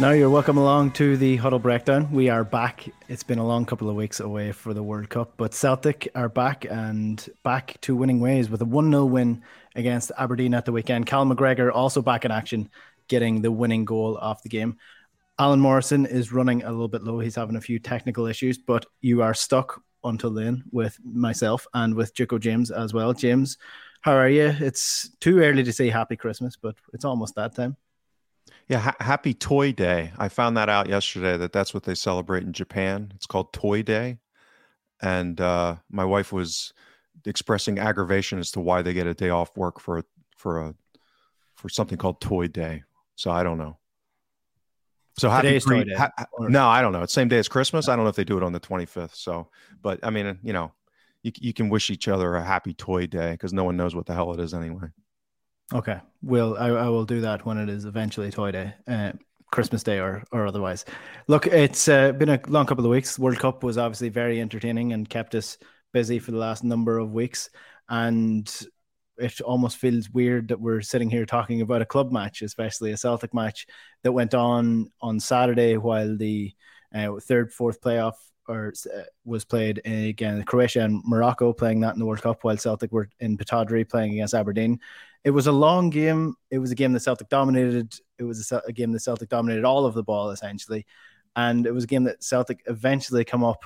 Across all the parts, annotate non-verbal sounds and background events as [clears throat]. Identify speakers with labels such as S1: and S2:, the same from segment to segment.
S1: Now you're welcome along to the Huddle Breakdown. We are back. It's been a long couple of weeks away for the World Cup, but Celtic are back and back to winning ways with a 1 0 win against Aberdeen at the weekend. Cal McGregor also back in action, getting the winning goal off the game. Alan Morrison is running a little bit low. He's having a few technical issues, but you are stuck until then with myself and with Jiko James as well. James, how are you? It's too early to say happy Christmas, but it's almost that time.
S2: Yeah, ha- happy Toy Day. I found that out yesterday that that's what they celebrate in Japan. It's called Toy Day. And uh, my wife was expressing aggravation as to why they get a day off work for a, for a for something called Toy Day. So I don't know. So happy
S1: Today's
S2: pre-
S1: Toy Day,
S2: ha- no, I don't know. It's same day as Christmas. I don't know if they do it on the 25th. So, but I mean, you know, you, you can wish each other a happy Toy Day because no one knows what the hell it is anyway.
S1: Okay, will I, I will do that when it is eventually Toy Day, uh, Christmas Day, or or otherwise. Look, it's uh, been a long couple of weeks. World Cup was obviously very entertaining and kept us busy for the last number of weeks, and it almost feels weird that we're sitting here talking about a club match, especially a Celtic match that went on on Saturday while the uh, third, fourth playoff or uh, was played again Croatia and Morocco playing that in the World Cup while Celtic were in Pittodrie playing against Aberdeen. It was a long game. It was a game the Celtic dominated. It was a, a game the Celtic dominated all of the ball essentially, and it was a game that Celtic eventually come up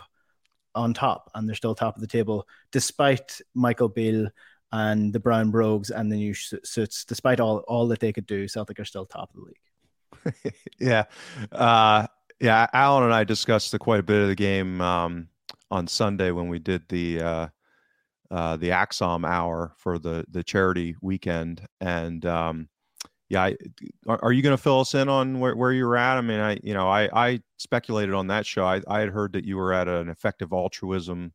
S1: on top, and they're still top of the table despite Michael Beale and the Brown Brogues and the new suits. Despite all all that they could do, Celtic are still top of the league. [laughs]
S2: yeah. Uh, yeah. Alan and I discussed quite a bit of the game um, on Sunday when we did the uh, uh, the Axom hour for the the charity weekend. And um, yeah, I, are, you going to fill us in on where, where you were at? I mean, I you know I I speculated on that show. I, I had heard that you were at an effective altruism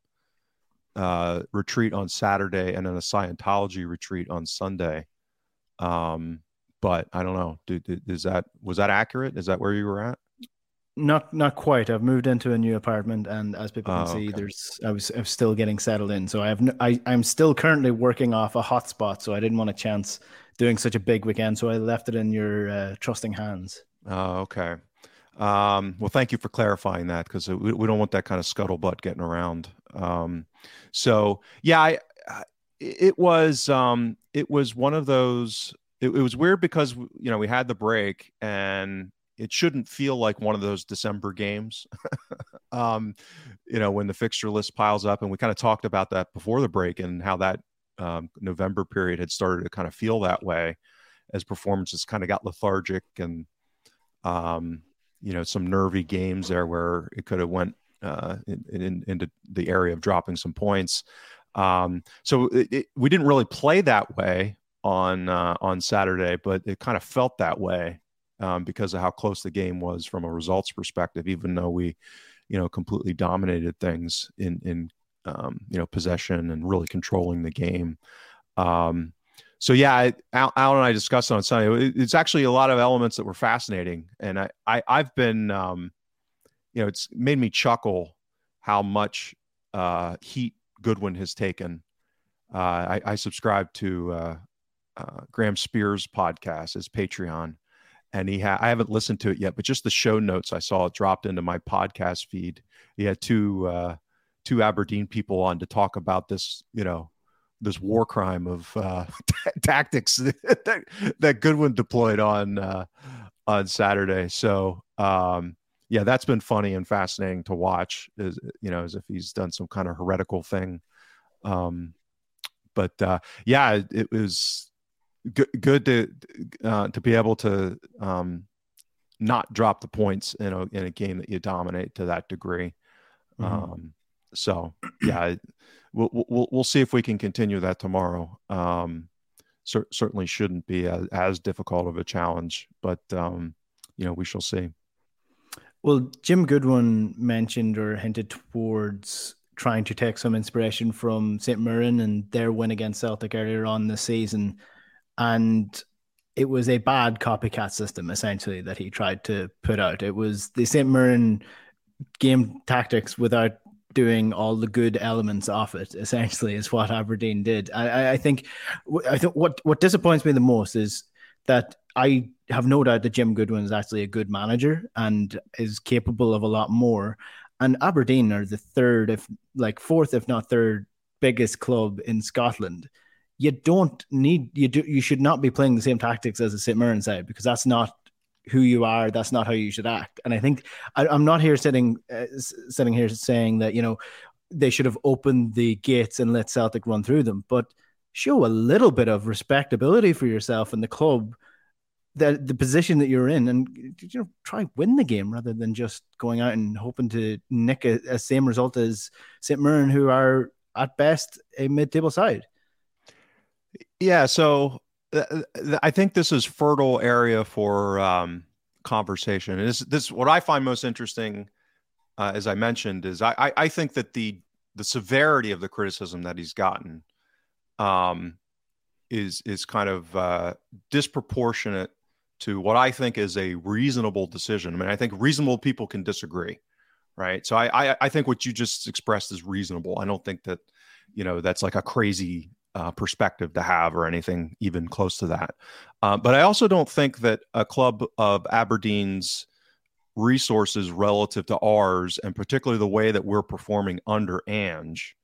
S2: uh, retreat on Saturday and then a Scientology retreat on Sunday. Um, but I don't know. Is that was that accurate? Is that where you were at?
S1: Not not quite. I've moved into a new apartment, and as people can
S2: Oh,
S1: see,
S2: okay.
S1: there's I was I'm still getting settled in. So I have no, I I'm still currently working off a hotspot. So I didn't want to chance doing such a big weekend. So I left it in your uh, trusting hands.
S2: Oh, okay. Um, well, thank you for clarifying that because we, we don't want that kind of scuttlebutt getting around. Um, so yeah, I, I it was um, it was one of those. It, it was weird because you know we had the break and it shouldn't feel like one of those December games. [laughs] um, you know when the fixture list piles up, and we kind of talked about that before the break and how that um, November period had started to kind of feel that way as performances kind of got lethargic and um, you know some nervy games there where it could have went uh, in, in, into the area of dropping some points. Um, so it, it, we didn't really play that way on uh, on Saturday, but it kind of felt that way um, because of how close the game was from a results perspective. Even though we, you know, completely dominated things in in um, you know possession and really controlling the game. Um, so yeah, I, Al, Al and I discussed it on Sunday. It- It's actually a lot of elements that were fascinating, and I, I I've been, um, you know, it's made me chuckle how much uh, heat Goodwin has taken. Uh, I, I subscribe to uh, uh, Graham Spiers' podcast, his Patreon, and he ha- I haven't listened to it yet, but just the show notes I saw it dropped into my podcast feed. He had two uh, two Aberdeen people on to talk about this, you know, this war crime of uh, [laughs] t- tactics [laughs] that, that Goodwin deployed on uh, on Saturday. So um, yeah, that's been funny and fascinating to watch. Is you know as if he's done some kind of heretical thing. Um, but uh, yeah, it, it was good, good to uh, to be able to um, not drop the points in a in a game that you dominate to that degree. Mm-hmm. Um, so yeah, we'll, we'll we'll see if we can continue that tomorrow. Um, cer- certainly shouldn't be as, as, difficult of a challenge, but um, you know we shall see.
S1: Well, Jim Goodwin mentioned or hinted towards trying to take some inspiration from St. Mirren and their win against Celtic earlier on this season, and it was a bad copycat system essentially that he tried to put out. It was the St. Mirren game tactics without doing all the good elements of it essentially is what Aberdeen did. I, I think I think what what disappoints me the most is that I have no doubt that Jim Goodwin is actually a good manager and is capable of a lot more. And Aberdeen are the third, if like fourth, if not third, biggest club in Scotland. You don't need you do you should not be playing the same tactics as a St Mirren side because that's not who you are. That's not how you should act. And I think I, am not here sitting uh, sitting here saying that you know they should have opened the gates and let Celtic run through them, but show a little bit of respectability for yourself and the club the the position that you're in and you know try win the game rather than just going out and hoping to nick a, a same result as St. Mirren who are at best a mid-table side.
S2: Yeah, so I think this is fertile area for um, conversation. This this what I find most interesting, uh, as I mentioned, is I, I think that the the severity of the criticism that he's gotten um, is is kind of uh, disproportionate to what I think is a reasonable decision. I mean, I think reasonable people can disagree, right? So I I, I think what you just expressed is reasonable. I don't think that you know that's like a crazy uh, perspective to have or anything even close to that. Uh, but I also don't think that a club of Aberdeen's resources relative to ours, and particularly the way that we're performing under Ange,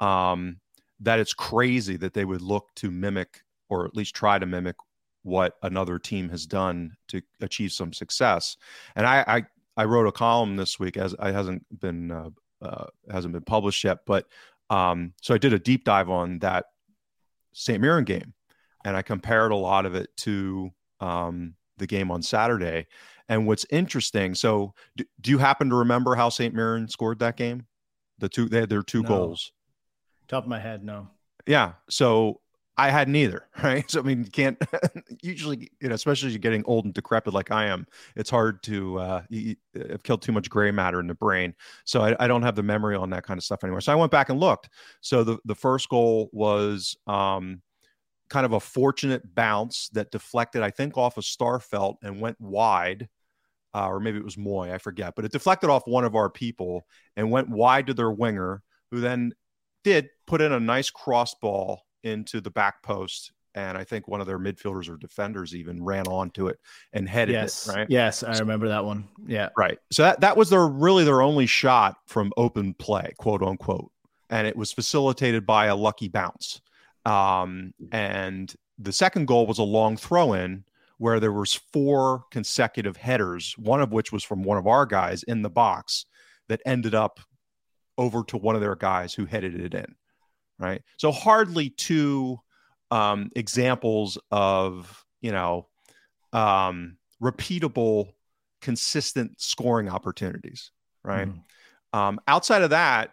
S2: um, that it's crazy that they would look to mimic or at least try to mimic what another team has done to achieve some success. And I, I, I wrote a column this week as I hasn't been uh, uh, hasn't been published yet, but um, so I did a deep dive on that St. Mirren game, and I compared a lot of it to um, the game on Saturday. And what's interesting, so do, do you happen to remember how St. Mirren scored that game? The two they had their two
S1: no.
S2: goals.
S1: Top of my head, no.
S2: Yeah. So I had neither, [laughs] right? So I mean, you can't [laughs] usually, you know, especially as you're getting old and decrepit like I am, it's hard to uh, you, have killed too much gray matter in the brain. So I, I, don't have the memory on that kind of stuff anymore. So I went back and looked. So the the first goal was um, kind of a fortunate bounce that deflected, I think, off of Starfelt and went wide. Uh, or maybe it was Moy, I forget, but it deflected off one of our people and went wide to their winger, who then did put in a nice cross ball into the back post and I think one of their midfielders or defenders even ran onto it and headed
S1: yes.
S2: it. Right?
S1: Yes, I remember that one. Yeah.
S2: Right. So that that was their really their only shot from open play, quote unquote, and it was facilitated by a lucky bounce. Um, and the second goal was a long throw in where there was four consecutive headers, one of which was from one of our guys in the box that ended up over to one of their guys who headed it in right? So hardly two um, examples of you know um, repeatable, consistent scoring opportunities, right? Mm-hmm. Um, outside of that,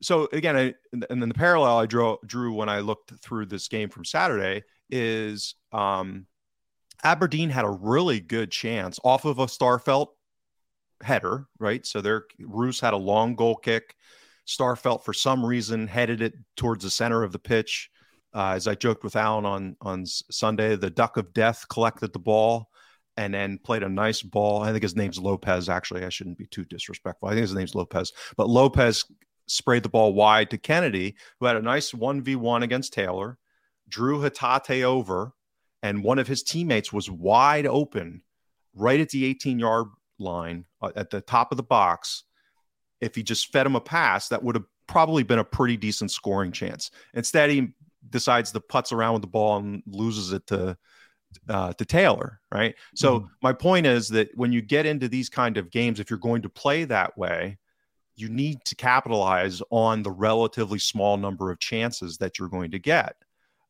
S2: so again, I, and then the parallel I drew drew when I looked through this game from Saturday is um, Aberdeen had a really good chance off of a Starfelt header, right? So their Roos had a long goal kick. Starfelt, for some reason, headed it towards the center of the pitch. Uh, as I joked with Alan on on Sunday, the Duck of Death collected the ball and then played a nice ball. I think his name's Lopes. Actually, I shouldn't be too disrespectful. I think his name's Lopes, but Lopes sprayed the ball wide to Kennedy, who had a nice one v one against Taylor, drew Hatate over, and one of his teammates was wide open, right at the 18 yard line uh, at the top of the box if he just fed him a pass, that would have probably been a pretty decent scoring chance. Instead, he decides to putz around with the ball and loses it to uh, to Taylor, right? So mm. my point is that when you get into these kind of games, if you're going to play that way, you need to capitalize on the relatively small number of chances that you're going to get.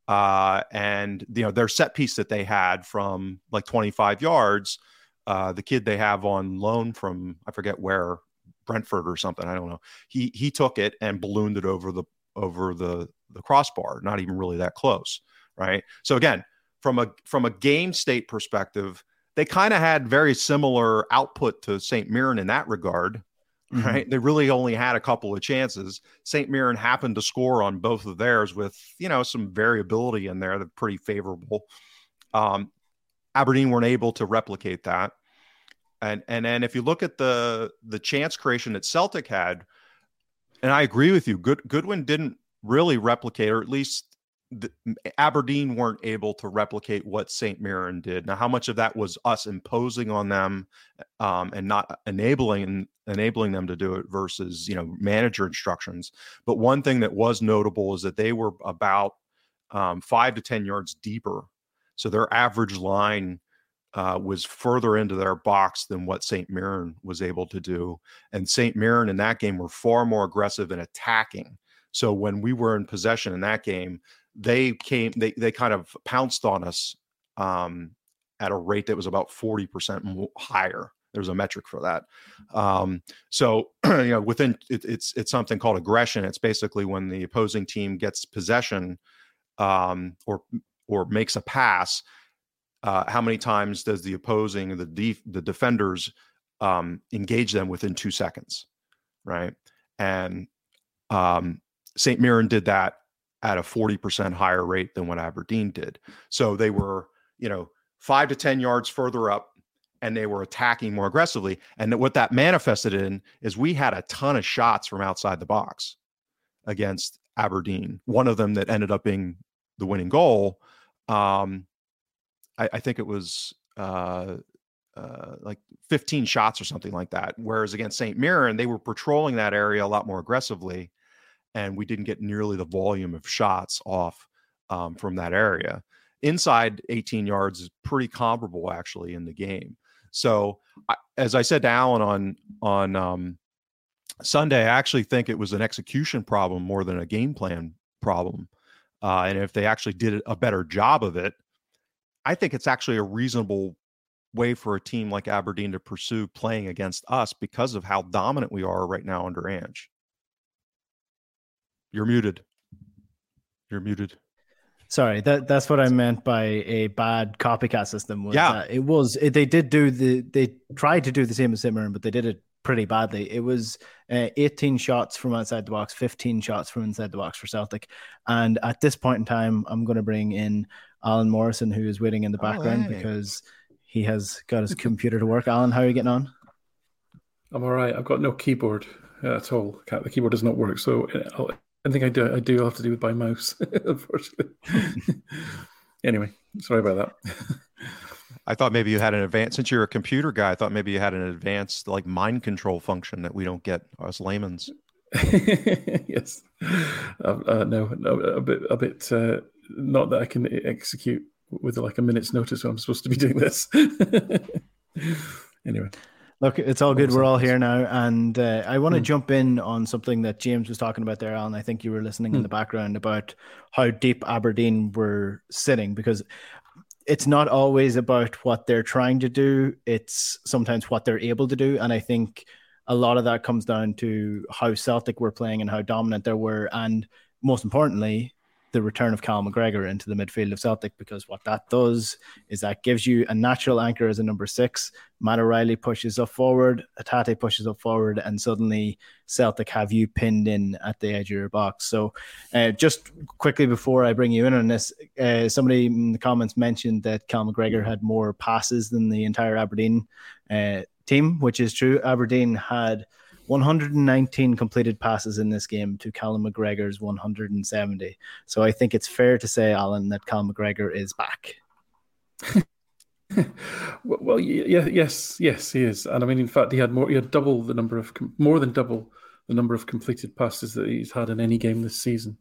S2: Uh, and you know their set piece that they had from like 25 yards, uh, the kid they have on loan from I forget where Brentford or something. I don't know. He he took it and ballooned it over the over the the crossbar. Not even really that close, right? So again, from a from a game state perspective, they kind of had very similar output to St. Mirren in that regard, mm-hmm. right? They really only had a couple of chances. St. Mirren happened to score on both of theirs with you know some variability in there that's pretty favorable. Um, Aberdeen weren't able to replicate that, and and then if you look at the the chance creation that Celtic had, and I agree with you, Good Goodwin didn't really replicate, or at least the, Aberdeen weren't able to replicate what St. Mirren did. Now, how much of that was us imposing on them um, and not enabling enabling them to do it versus you know manager instructions? But one thing that was notable is that they were about um, five to ten yards deeper, so their average line. Uh, was further into their box than what St. Mirren was able to do. And St. Mirren in that game were far more aggressive in attacking. So when we were in possession in that game, they came they they kind of pounced on us um, at a rate that was about 40% higher there's a metric for that um, so [clears throat] you know within it, it's it's something called aggression it's basically when the opposing team gets possession um, or or makes a pass uh, how many times does the opposing the def- the defenders um, engage them within two seconds right and um, st mirren did that at a 40% higher rate than what Aberdeen did. So they were, you know, five to 10 yards further up and they were attacking more aggressively. And what that manifested in is we had a ton of shots from outside the box against Aberdeen. One of them that ended up being the winning goal. Um, I, I think it was uh, uh, like 15 shots or something like that. Whereas against St. Mirren, they were patrolling that area a lot more aggressively and we didn't get nearly the volume of shots off um, from that area. Inside 18 yards is pretty comparable actually in the game. So, I, as I said to Alan on on um, Sunday, I actually think it was an execution problem more than a game plan problem. Uh, and if they actually did a better job of it, I think it's actually a reasonable way for a team like Aberdeen to pursue playing against us because of how dominant we are right now under Ange. You're muted. You're muted.
S1: Sorry, that that's what I meant by a bad copycat system.
S2: Yeah,
S1: it was. It, they did do the. They tried to do the same as St. Mirren, but they did it pretty badly. It was uh, 18 shots from outside the box, 15 shots from inside the box for Celtic. And at this point in time, I'm going to bring in Alan Morrison, who is waiting in the background oh, hey. because he has got his computer to work. Alan, how are you getting on?
S3: I'm all right. I've got no keyboard at all. The keyboard does not work, so uh, I think I do. I do have to do it by mouse, [laughs] unfortunately. [laughs] anyway, sorry about that. [laughs]
S2: I thought maybe you had an advanced. Since you're a computer guy, I thought maybe you had an advanced like mind control function that we don't get us layman's. [laughs]
S3: yes. Uh, uh, no, no, a bit, a bit. Uh, not that I can execute with like a minute's notice when I'm supposed to be doing this. [laughs] anyway.
S1: Look, it's all good. We're all here now, and uh, I want to hmm. jump in on something that James was talking about there, Alan. I think you were listening hmm. in the background about how deep Aberdeen were sitting because it's not always about what they're trying to do; it's sometimes what they're able to do, and I think a lot of that comes down to how Celtic were playing and how dominant they were, and most importantly, the return of Cal McGregor into the midfield of Celtic because what that does is that gives you a natural anchor as a number six. Matt O'Riley pushes up forward, Hatate pushes up forward, and suddenly Celtic have you pinned in at the edge of your box. So, uh, just quickly before I bring you in on this, uh, somebody in the comments mentioned that Cal McGregor had more passes than the entire Aberdeen uh, team, which is true. Aberdeen had 119 completed passes in this game to Callum McGregor's 170. So I think it's fair to say, Alan, that Callum McGregor is back. [laughs]
S3: well, yeah, yes, yes, he is. And I mean, in fact, he had more, he had double the number of, more than double the number of completed passes that he's had in any game this season.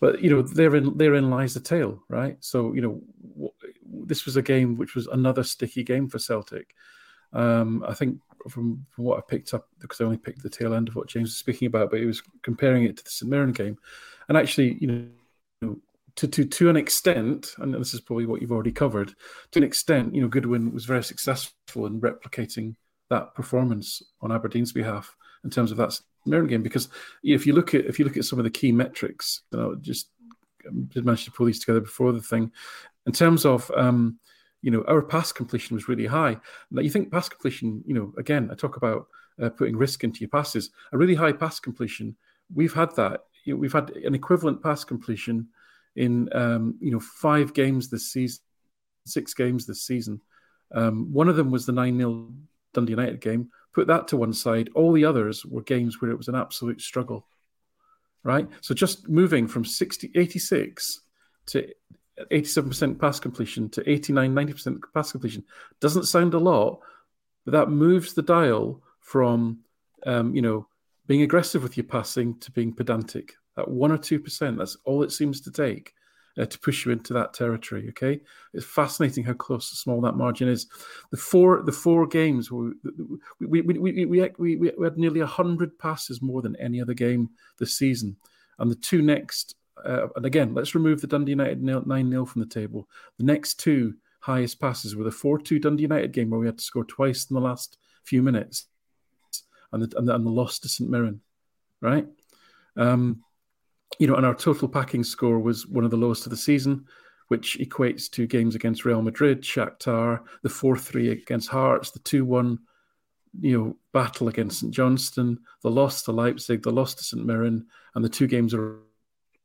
S3: but you know, therein therein lies the tale, right? So you know, this was a game which was another sticky game for Celtic. Um, I think from, from what I picked up, because I only picked the tail end of what James was speaking about, but he was comparing it to the St Mirren game, and actually, you know, to to to an extent, and this is probably what you've already covered, to an extent, you know, Goodwin was very successful in replicating that performance on Aberdeen's behalf in terms of that St Mirren game. Because if you look at if you look at some of the key metrics, you know, just um, did manage to pull these together before the thing, in terms of um, you know our pass completion was really high. Now you think pass completion, you know, again I talk about uh, putting risk into your passes. A really high pass completion, we've had that. You know, we've had an equivalent pass completion in um, you know five games this season, six games this season. Um, one of them was the nine 0 Dundee United game. Put that to one side. All the others were games where it was an absolute struggle, right? So just moving from 60, 86 to 87% pass completion to 89, 90% pass completion doesn't sound a lot, but that moves the dial from, um, you know, being aggressive with your passing to being pedantic. That one or two percent, that's all it seems to take uh, to push you into that territory. Okay, it's fascinating how close small that margin is. The four the four games we we we we, we, we, we had nearly hundred passes more than any other game this season, and the two next. Uh, and again, let's remove the Dundee United 9 0 from the table. The next two highest passes were the 4 2 Dundee United game, where we had to score twice in the last few minutes, and the, and the, and the loss to St Mirren, right? Um, you know, and our total packing score was one of the lowest of the season, which equates to games against Real Madrid, Shakhtar, the 4 3 against Hearts, the 2 1 you know, battle against St Johnstone, the loss to Leipzig, the loss to St Mirren, and the two games of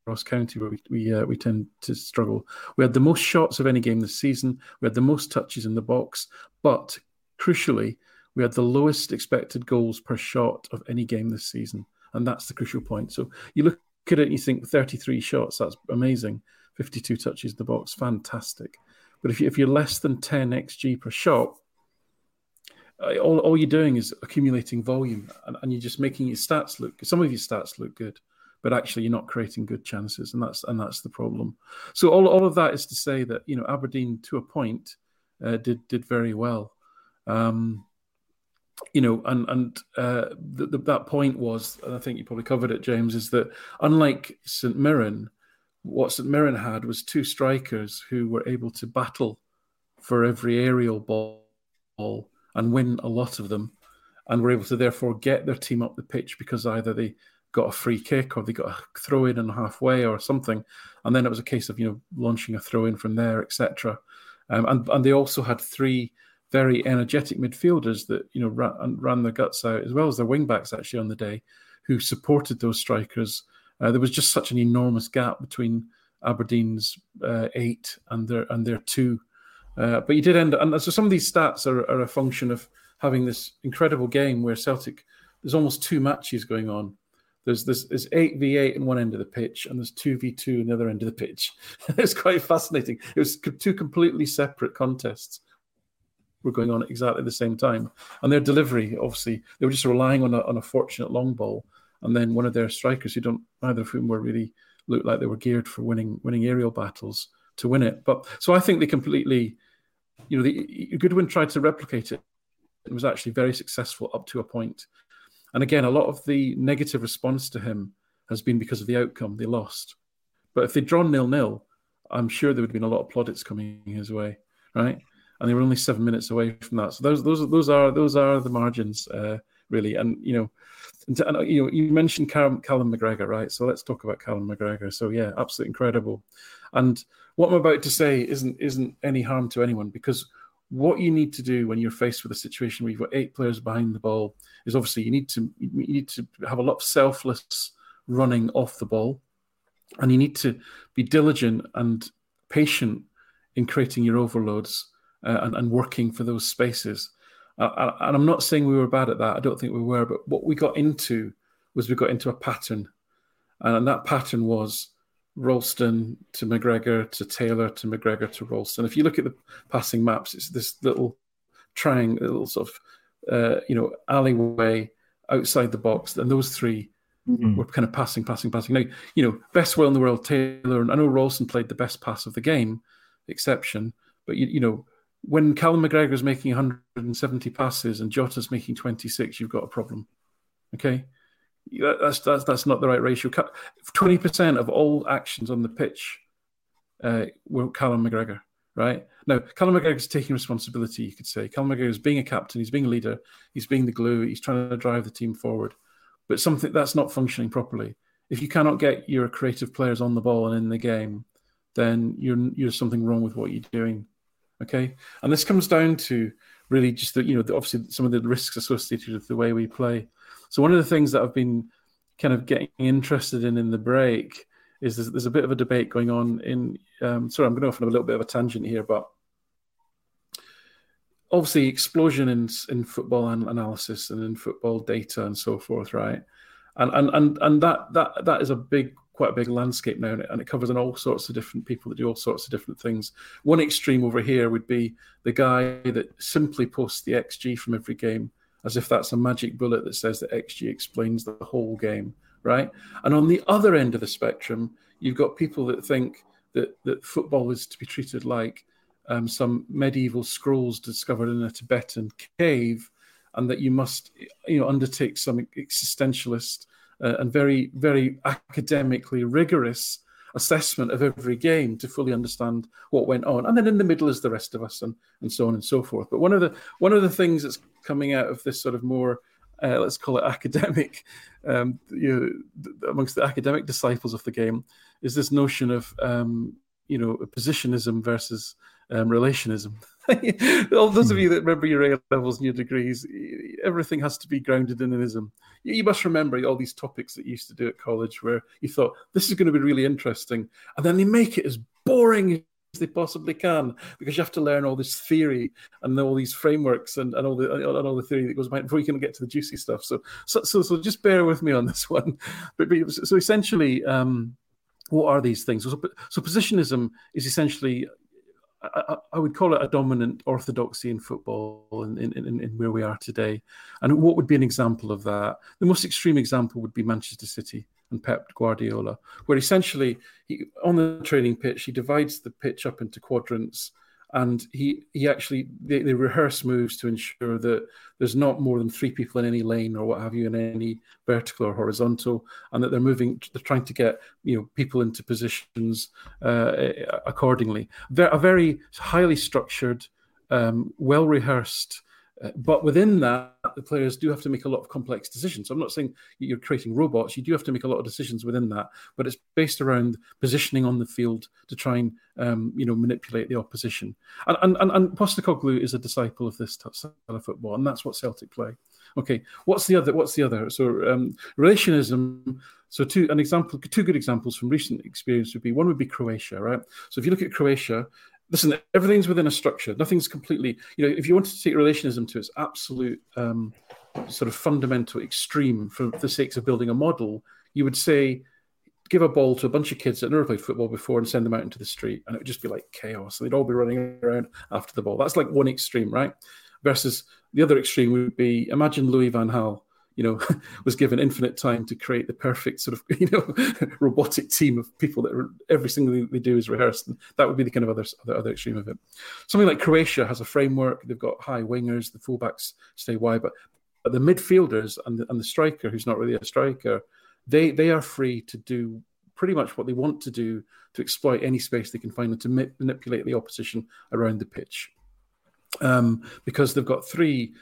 S3: Ross County where we we, uh, we tend to struggle. We had the most shots of any game this season. We had the most touches in the box, but crucially, we had the lowest expected goals per shot of any game this season, and that's the crucial point. So you look at it and you think 33 shots, that's amazing. 52 touches in the box, fantastic. But if, you, if you're less than 10 xg per shot, uh, all, all you're doing is accumulating volume and, and you're just making your stats look some of your stats look good but actually you're not creating good chances and that's and that's the problem. So all, all of that is to say that you know aberdeen to a point uh, did did very well. Um, you know, and and uh, the, the, that point was, and I think you probably covered it, James, is that unlike St Mirren, what St Mirren had was two strikers who were able to battle for every aerial ball and win a lot of them, and were able to therefore get their team up the pitch because either they got a free kick or they got a throw in and halfway or something, and then it was a case of you know launching a throw in from there, etc. Um, and and they also had three very energetic midfielders that you know ran, ran their guts out, as well as their wing backs actually on the day, who supported those strikers. Uh, there was just such an enormous gap between Aberdeen's uh, eight and their and their two. Uh, but you did end and so some of these stats are, are a function of having this incredible game where Celtic there's almost two matches going on. There's this there's eight v eight in one end of the pitch, and there's two v two in the other end of the pitch. [laughs] it's quite fascinating. It was two completely separate contests were going on at exactly the same time. And their delivery, obviously, they were just relying on a, on a fortunate long ball. And then one of their strikers, who don't neither of whom were really looked like they were geared for winning winning aerial battles to win it. But so I think they completely, you know, the, Goodwin tried to replicate it. It was actually very successful up to a point. And again, a lot of the negative response to him has been because of the outcome. They lost. But if they'd drawn nil nil, I'm sure there would have been a lot of plaudits coming his way, right? and they were only seven minutes away from that. So those those those are those are the margins uh, really. And you know, and, and, you know, you mentioned Callum, Callum McGregor, right? So let's talk about Callum McGregor. So yeah, absolutely incredible. And what I'm about to say isn't isn't any harm to anyone because what you need to do when you're faced with a situation where you've got eight players behind the ball is obviously you need to you need to have a lot of selfless running off the ball, and you need to be diligent and patient in creating your overloads uh, and, and, working for those spaces. Uh, and I'm not saying we were bad at that. I don't think we were. But what we got into was we got into a pattern. And that pattern was Ralston to McGregor to Taylor to McGregor to Ralston. If you look at the passing maps, it's this little triangle, little sort of, uh, you know, alleyway outside the box. And those three Mm-hmm. We're kind of passing, passing, passing. Now, you know, best will in the world, Taylor, and I know Ralston played the best pass of the game, exception, but you, you know, when Callum McGregor is making 170 passes and Jota's making 26, you've got a problem. Okay, that's that's that's not the right ratio. Twenty percent of all actions on the pitch uh, were Callum McGregor. Right now, Callum McGregor is taking responsibility. You could say Callum McGregor is being a captain. He's being a leader. He's being the glue. He's trying to drive the team forward. But something that's not functioning properly. If you cannot get your creative players on the ball and in the game, then you're you're something wrong with what you're doing. Okay, and this comes down to really just the you know the, obviously some of the risks associated with the way we play. So one of the things that I've been kind of getting interested in in the break is there's, there's a bit of a debate going on in. Um, sorry, I'm going off on a little bit of a tangent here, but obviously explosion in in football analysis and in football data and so forth, right? And and and and that that that is a big quite a big landscape now, and it covers on all sorts of different people that do all sorts of different things. One extreme over here would be the guy that simply posts the XG from every game as if that's a magic bullet that says that XG explains the whole game, right? And on the other end of the spectrum, you've got people that think that, that football is to be treated like um, some medieval scrolls discovered in a Tibetan cave, and that you must, you know, undertake some existentialist uh, and very, very academically rigorous assessment of every game to fully understand what went on. And then in the middle is the rest of us, and and so on and so forth. But one of the one of the things that's coming out of this sort of more uh, let's call it [laughs] academic, um, you know, amongst the academic disciples of the game, is this notion of um, you know positionism versus um, relationism. [laughs] All those of you that remember your A levels and your degrees, everything has to be grounded in an ism. You must remember all these topics that you used to do at college where you thought this is going to be really interesting, and then they make it as boring as they possibly can because you have to learn all this theory and all these frameworks and, and all the and all the theory that goes behind before you can get to the juicy stuff. So so so, so just bear with me on this [laughs] one. But, but so essentially. Um, what are these things? So, so positionism is essentially I, I, would call it a dominant orthodoxy in football in, in, in, in, where we are today. And what would be an example of that? The most extreme example would be Manchester City and Pep Guardiola, where essentially he, on the training pitch, he divides the pitch up into quadrants and he he actually they, they, rehearse moves to ensure that there's not more than three people in any lane or what have you in any vertical or horizontal, and that they're moving, they're trying to get you know people into positions uh, accordingly. They're a very highly structured, um, well rehearsed uh, but within that, the players do have to make a lot of complex decisions. I'm not saying you're creating robots. You do have to make a lot of decisions within that, but it's based around positioning on the field to try and um, you know manipulate the opposition. And and and, and Postecoglou is a disciple of this style of football, and that's what Celtic play. Okay, what's the other? What's the other? So um, relationism. So two an example, two good examples from recent experience would be one would be Croatia, right? So if you look at Croatia, listen, everything's within a structure. Nothing's completely, you know, if you wanted to take relationism to its absolute um, sort of fundamental extreme for the sake of building a model, you would say, give a ball to a bunch of kids that never played football before and send them out into the street, and it would just be like chaos. And They'd all be running around after the ball. That's like one extreme, right? Versus the other extreme would be imagine Louis Van Gaal you know, [laughs] was given infinite time to create the perfect sort of, [laughs] you know, [laughs] robotic team of people that every single thing they do is rehearsed. And that would be the kind of other, other, other extreme of it. Something like Croatia has a framework. They've got high wingers. The fullbacks stay wide, but, but the midfielders and the, and the striker, who's not really a striker, they they are free to do pretty much what they want to do to exploit any space they can find and to ma- manipulate the opposition around the pitch. Um, because they've got three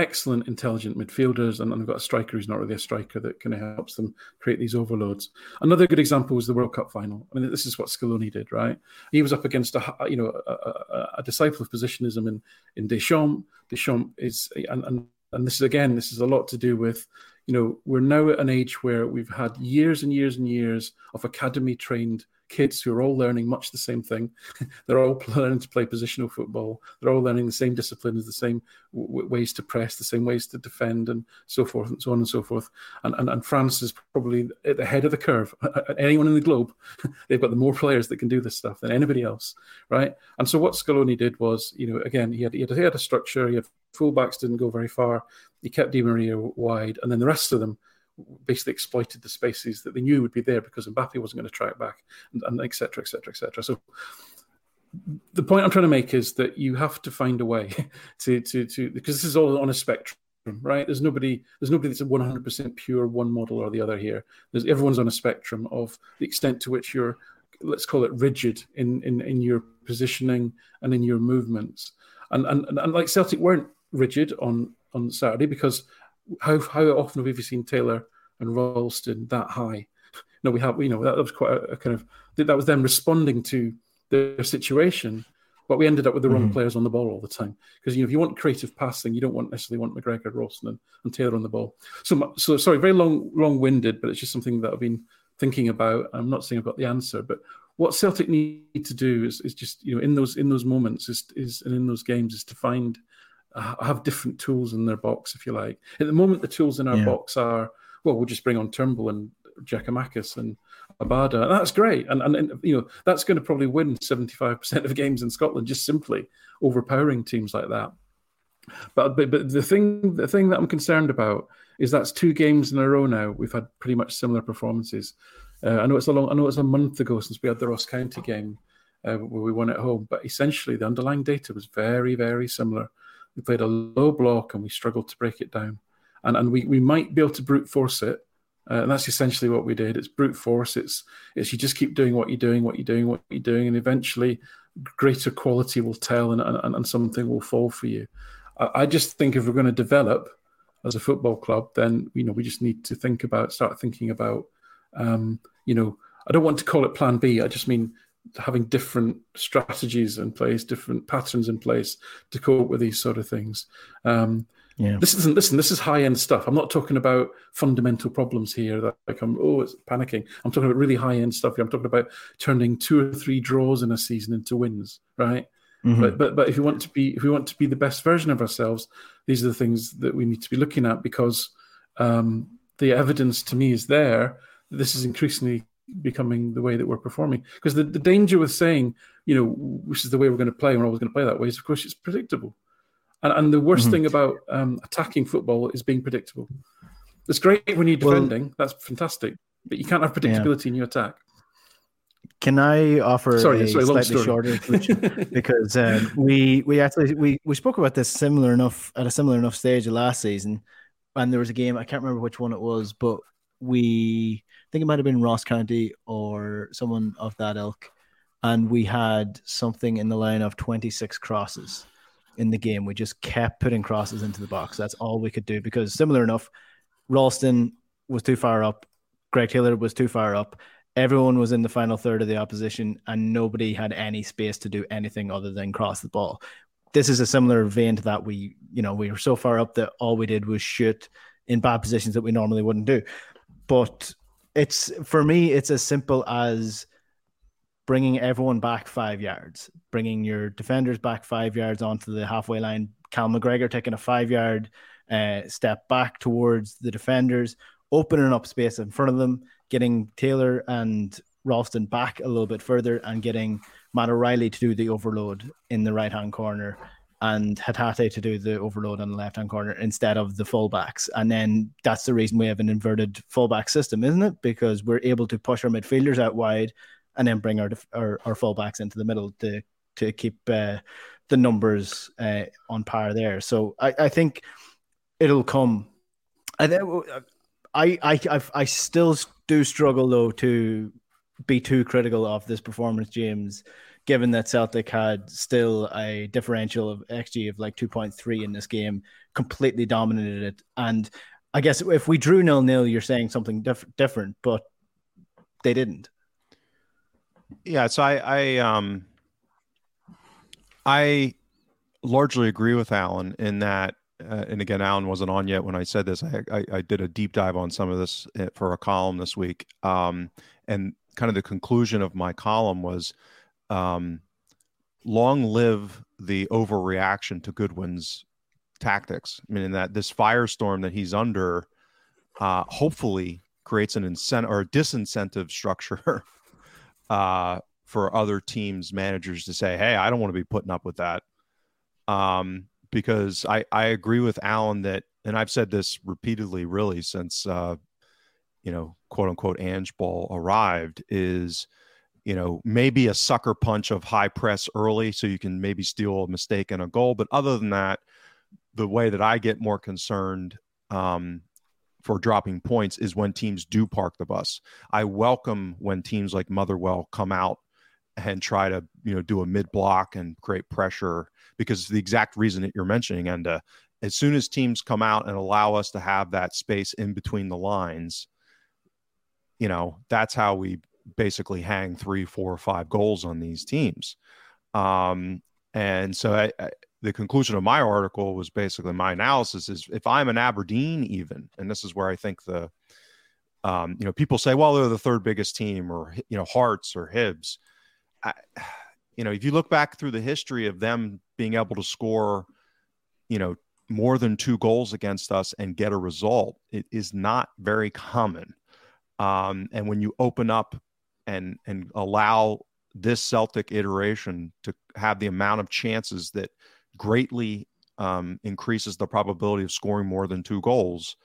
S3: excellent, intelligent midfielders, and, and they've got a striker who's not really a striker that kind of helps them create these overloads. Another good example was the World Cup final. I mean, this is what Scaloni did, right? He was up against a you know a, a, a disciple of positionism in in Deschamps. Deschamps is and, and and this is again, this is a lot to do with you know we're now at an age where we've had years and years and years of academy trained kids who are all learning much the same thing. [laughs] They're all [laughs] learning to play positional football. They're all learning the same disciplines, the same w- ways to press, the same ways to defend, and so forth, and so on and so forth. And, and, and France is probably at the head of the curve. [laughs] Anyone in the globe, they've got the more players that can do this stuff than anybody else, right? And so what Scaloni did was, you know, again, he had, he had, he had a structure. He had fullbacks didn't go very far. He kept Di Maria wide, and then the rest of them basically exploited the spaces that they knew would be there because Mbappe wasn't going to track back, and, and et cetera, et cetera, et cetera. So the point I'm trying to make is that you have to find a way [laughs] to to to because this is all on a spectrum right? There's nobody there's nobody that's a 100% pure one model or the other here. There's everyone's on a spectrum of the extent to which you're let's call it rigid in in, in your positioning and in your movements. And, and and like celtic weren't rigid on on saturday because how how often have we seen taylor and ralston that high no we have you know that, was quite a, a kind of that was them responding to their situation but we ended up with the wrong mm-hmm. players on the ball all the time because you know if you want creative passing, you don't want necessarily want McGregor, Ralston, and, and Taylor on the ball. So, so sorry, very long, long-winded, but it's just something that I've been thinking about. I'm not saying I've got the answer, but what Celtic need to do is, is just you know in those in those moments is, is and in those games is to find have different tools in their box, if you like. At the moment, the tools in our yeah. box are well, we'll just bring on Turnbull and Giakoumakis and Abada. And That's great, and, and, and you know that's going to probably win seventy five percent of games in Scotland just simply overpowering teams like that. But, but but the thing the thing that I'm concerned about is that's two games in a row now. We've had pretty much similar performances. Uh, I know it's a long I know it's a month ago since we had the Ross County game uh, where we won at home, but essentially the underlying data was very very similar. We played a low block and we struggled to break it down, and and we we might be able to brute force it uh, and that's essentially what we did. It's brute force. It's it's you just keep doing what you're doing, what you're doing, what you're doing, and eventually greater quality will tell and, and, and something will fall for you. I, I just think if we're going to develop as a football club, then you know we just need to think about start thinking about um, you know I don't want to call it Plan B. I just mean having different strategies in place, different patterns in place to cope with these sort of things. Um,
S1: yeah.
S3: This isn't listen. This is high end stuff. I'm not talking about fundamental problems here that like I'm oh it's panicking. I'm talking about really high end stuff. Here. I'm talking about turning two or three draws in a season into wins, right? Mm-hmm. But but but if we want to be if we want to be the best version of ourselves, these are the things that we need to be looking at because um, the evidence to me is there. This is increasingly becoming the way that we're performing. Because the, the danger with saying, you know, this is the way we're going to play, we're always going to play that way, is of course it's predictable. And, and the worst mm-hmm. thing about um, attacking football is being predictable. It's great when you're defending, well, that's fantastic, but you can't have predictability yeah. in your attack.
S1: Can I offer sorry, a sorry, slightly shorter [laughs] because um, we we actually we we spoke about this similar enough at a similar enough stage of last season, and there was a game I can't remember which one it was, but we think it might have been Ross County or someone of that ilk, and we had something in the line of twenty six crosses in the game. We just kept putting crosses into the box. That's all we could do because similar enough, Ralston was too far up, Greg Taylor was too far up. Everyone was in the final third of the opposition, and nobody had any space to do anything other than cross the ball. This is a similar vein to that. We, you know, we were so far up that all we did was shoot in bad positions that we normally wouldn't do. But it's for me, it's as simple as bringing everyone back five yards, bringing your defenders back five yards onto the halfway line. Cal McGregor taking a five yard uh, step back towards the defenders, opening up space in front of them, getting Taylor and Ralston back a little bit further, and getting Matt O'Riley to do the overload in the right hand corner and Hatate to do the overload on the left hand corner instead of the fullbacks. And then that's the reason we have an inverted fullback system, isn't it? Because we're able to push our midfielders out wide and then bring our our, our fullbacks into the middle to to keep uh, the numbers uh, on par there. So I, I think it'll come. I I I I still do struggle though to be too critical of this performance, James. Given that Celtic had still a differential of XG of like 2.3 in this game, completely dominated it. And I guess if we drew nil nil, you're saying something diff- different, but they didn't.
S2: Yeah, so I, I um I largely agree with Alan in that, uh, and again, Alan wasn't on yet when I said this. I, I, I did a deep dive on some of this uh, for a column this week, um, and kind of the conclusion of my column was, um, long live the overreaction to Goodwin's tactics. I mean, that this firestorm that he's under, uh, hopefully creates an incentive or disincentive structure [laughs] uh, for other teams managers to say, "Hey, I don't want to be putting up with that," um, because I I agree with Alan that, and I've said this repeatedly, really since uh, you know, quote unquote Ange ball arrived is, you know, maybe a sucker punch of high press early so you can maybe steal a mistake and a goal. But other than that, the way that I get more concerned um, for dropping points is when teams do park the bus. I welcome when teams like Motherwell come out and try to you know do a mid block and create pressure because the exact reason that you're mentioning and uh, as soon as teams come out and allow us to have that space in between the lines you know that's how we basically hang three four or five goals on these teams um, and so I, I, the conclusion of my article was basically my analysis is if i'm an aberdeen even and this is where i think the um, you know people say well they're the third biggest team or you know hearts or hibs I, [sighs] you know, if you look back through the history of them being able to score, you know, more than two goals against us and get a result, it is not very common. Um, and when you open up and and allow this Celtic iteration to have the amount of chances that greatly um, increases the probability of scoring more than two goals,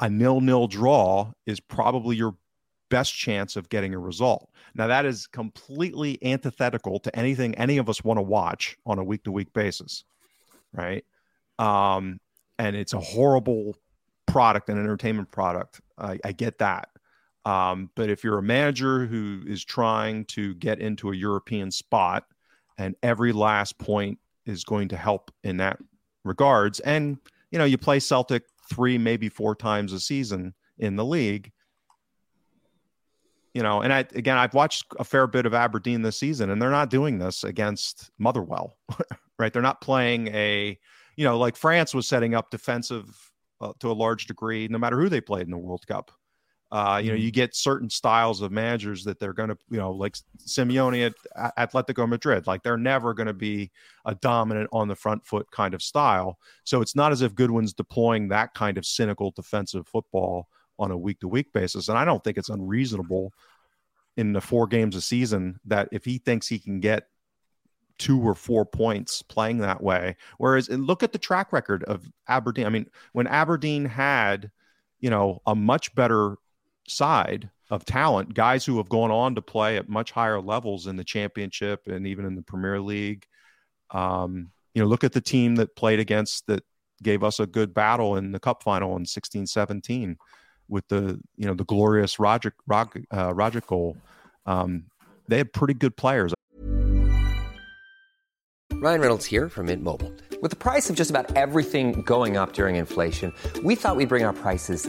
S2: a nil-nil draw is probably your best chance of getting a result. Now, that is completely antithetical to anything any of us want to watch on a week to week basis, right? Um, and it's a horrible product, an entertainment product. I, I get that. Um, but if you're a manager who is trying to get into a European spot and every last point is going to help in that regards, and you know, you play Celtic three, maybe four times a season in the league, you know, and I again I've watched a fair bit of Aberdeen this season, and they're not doing this against Motherwell, [laughs] right? They're not playing a, you know, like France was setting up defensive uh, to a large degree, no matter who they played in the World Cup. Uh, you know, you mm-hmm. get certain styles of managers that they're going to, you know, like Simeone at Atletico Madrid, like they're never going to be a dominant on the front foot kind of style. So it's not as if Goodwin's deploying that kind of cynical defensive football on a week to week basis. And I don't think it's unreasonable in the four games a season that if he thinks he can get two or four points playing that way. Whereas look at the track record of Aberdeen. I mean, when Aberdeen had, you know, a much better side of talent, guys who have gone on to play at much higher levels in the championship and even in the Premier League. Um, you know, look at the team that played against that gave us a good battle in the cup final in 16 17 with the you know the glorious Rogic Rogic, uh, Rogic goal. Um, they had pretty good players.
S4: Ryan Reynolds here from Mint Mobile. With the price of just about everything going up during inflation, we thought we'd bring our prices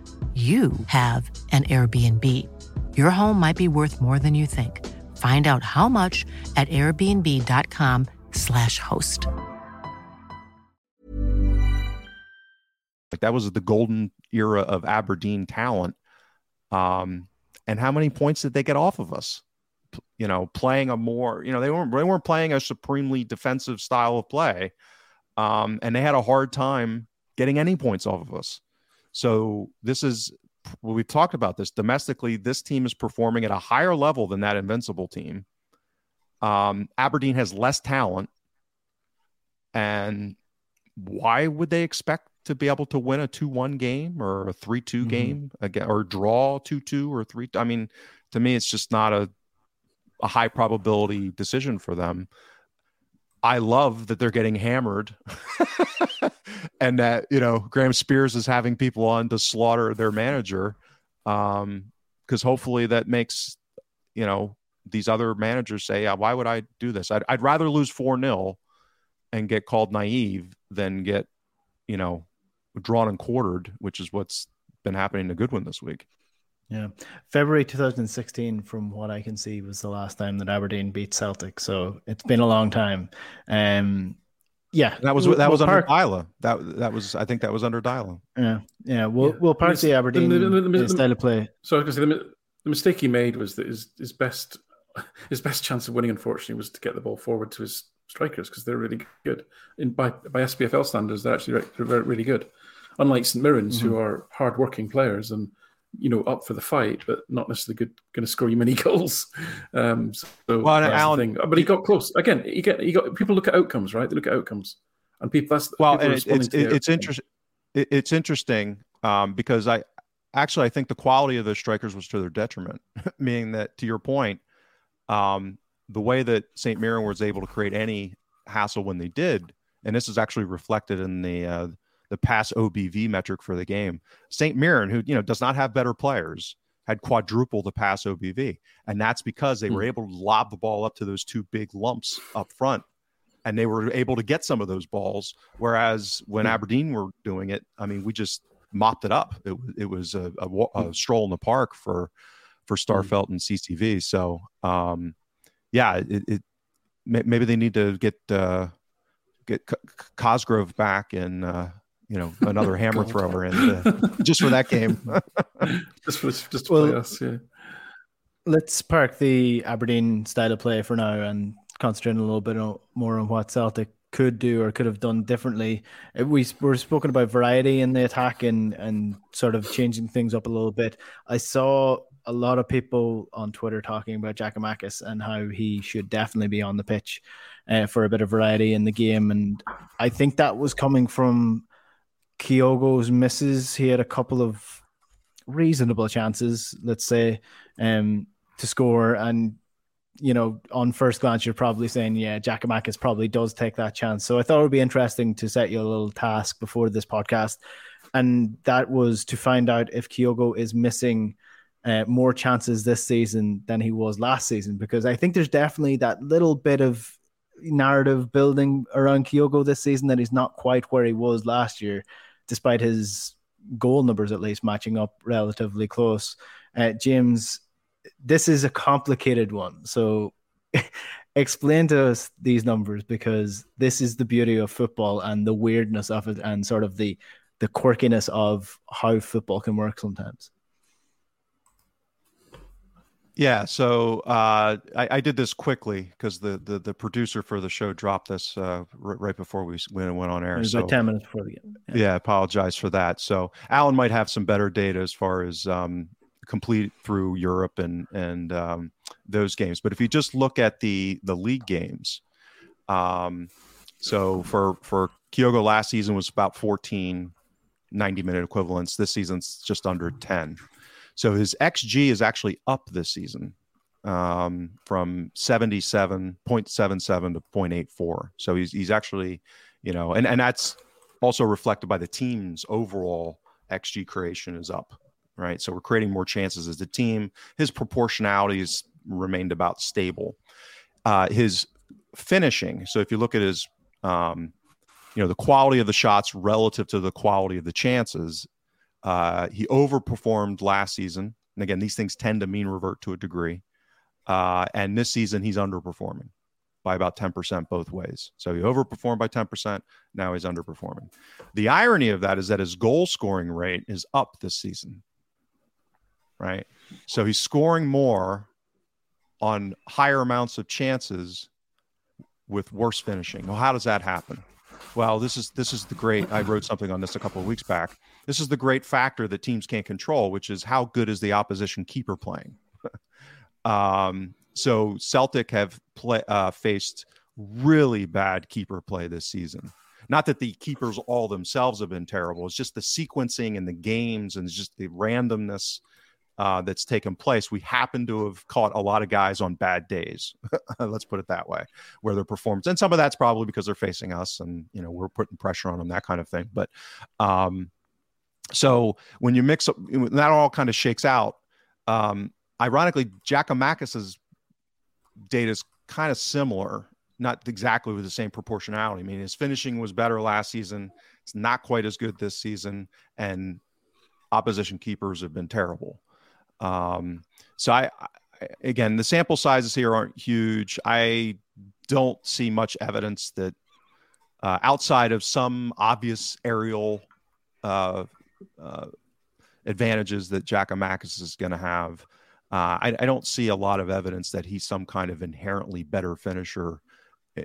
S5: you have an Airbnb. Your home might be worth more than you think. Find out how much at airbnb.com/slash host.
S2: Like that was the golden era of Aberdeen talent. Um, and how many points did they get off of us? You know, playing a more, you know, they weren't they weren't playing a supremely defensive style of play. Um, and they had a hard time getting any points off of us. So this is well, we've talked about this domestically. This team is performing at a higher level than that invincible team. Um, Aberdeen has less talent, and why would they expect to be able to win a two-one game or a three-two mm-hmm. game again, or draw two-two or three? I mean, to me, it's just not a a high probability decision for them. I love that they're getting hammered [laughs] and that, you know, Graham Spiers is having people on to slaughter their manager. Um, because hopefully that makes, you know, these other managers say, yeah, why would I do this? I'd, I'd rather lose 4 0 and get called naive than get, you know, drawn and quartered, which is what's been happening to Goodwin this week.
S1: Yeah. February 2016, from what I can see, was the last time that Aberdeen beat Celtic. So it's been a long time. Um, yeah,
S2: that was that was under Deila. That that was I think that was under Deila.
S1: Yeah, yeah. We'll yeah. we'll park the Aberdeen the, the, the, style of play.
S3: So I can say the, the mistake he made was that his his best [laughs] his best chance of winning, unfortunately, was to get the ball forward to his strikers because they're really good. In by by SPFL standards, they're actually really, really good. Unlike St Mirren's, mm-hmm. who are hard-working players and you know up for the fight, but not necessarily good, going to score you many [laughs] goals. Um, so well, Alan, but he got close again. You get you got people look at outcomes, right? They look at outcomes, and people that's
S2: well, people it's it's, interesting. It's interesting um, because I actually I think the quality of the strikers was to their detriment, [laughs] meaning that to your point, um, the way that St. Mirren was able to create any hassle when they did, and this is actually reflected in the uh, the pass OBV metric for the game. St. Mirren, who you know does not have better players, had quadruple the pass OBV, and that's because they were hmm. able to lob the ball up to those two big lumps up front, and they were able to get some of those balls. Whereas when hmm. Aberdeen were doing it, I mean, we just mopped it up. It, it was a, a, a hmm. stroll in the park for for Starfelt and CCV. So um, yeah, it, it, maybe they need to get uh, get Cosgrove back and uh, you know another [laughs] hammer thrower in [laughs] just for that game. [laughs]
S3: just for just to well, play us, yeah.
S1: Let's park the Aberdeen style of play for now and concentrate a little bit more on what Celtic could do or could have done differently. We were spoken about variety in the attack and and sort of changing things up a little bit. I saw a lot of people on Twitter talking about Giakoumakis and how he should definitely be on the pitch uh, for a bit of variety in the game, and I think that was coming from Kyogo's misses. He had a couple of reasonable chances, let's say, um, to score. And, you know, on first glance, you're probably saying, yeah, Giakoumakis probably does take that chance. So I thought it would be interesting to set you a little task before this podcast. And that was to find out if Kyogo is missing uh, more chances this season than he was last season, because I think there's definitely that little bit of narrative building around Kyogo this season that he's not quite where he was last year despite his goal numbers at least matching up relatively close. Uh, James, this is a complicated one. So [laughs] explain to us these numbers because this is the beauty of football and the weirdness of it and sort of the the quirkiness of how football can work sometimes.
S2: Yeah, so uh, I, I, did this quickly because the, the, the producer for the show dropped this uh, r- right before we went, went on air.
S1: It was so, about ten minutes before the game.
S2: Yeah. yeah, apologize for that. So Alan might have some better data as far as um, complete through Europe and and um, those games. But if you just look at the the league games, um, so for for Kyogo last season was about 14 90 minute equivalents. This season's just under 10. So his XG is actually up this season um, from 77.77 to 0.84. So he's, he's actually, you know, and, and that's also reflected by the team's overall XG creation is up, right? So we're creating more chances as a team. His proportionality has remained about stable. Uh, his finishing, so if you look at his, um, you know, the quality of the shots relative to the quality of the chances uh, he overperformed last season. And again, these things tend to mean revert to a degree. Uh, and this season, he's underperforming by about 10% both ways. So he overperformed by 10%. Now he's underperforming. The irony of that is that his goal scoring rate is up this season. Right. So he's scoring more on higher amounts of chances with worse finishing. Well, how does that happen? Well, this is this is the great. I wrote something on this a couple of weeks back. This is the great factor that teams can't control, which is how good is the opposition keeper playing. [laughs] um, so Celtic have play, uh, faced really bad keeper play this season. Not that the keepers all themselves have been terrible. It's just the sequencing and the games and just the randomness uh, that's taken place. We happen to have caught a lot of guys on bad days. [laughs] Let's put it that way, where their performance, and some of that's probably because they're facing us, and you know we're putting pressure on them, that kind of thing. But um, so when you mix up, that all kind of shakes out. Um, ironically, Giakoumakis's data is kind of similar, not exactly with the same proportionality. I mean, his finishing was better last season. It's not quite as good this season, and opposition keepers have been terrible. Um, so I, I, again, the sample sizes here aren't huge. I don't see much evidence that uh, outside of some obvious aerial uh, uh, advantages that Giakoumakis is going to have. Uh, I, I, don't see a lot of evidence that he's some kind of inherently better finisher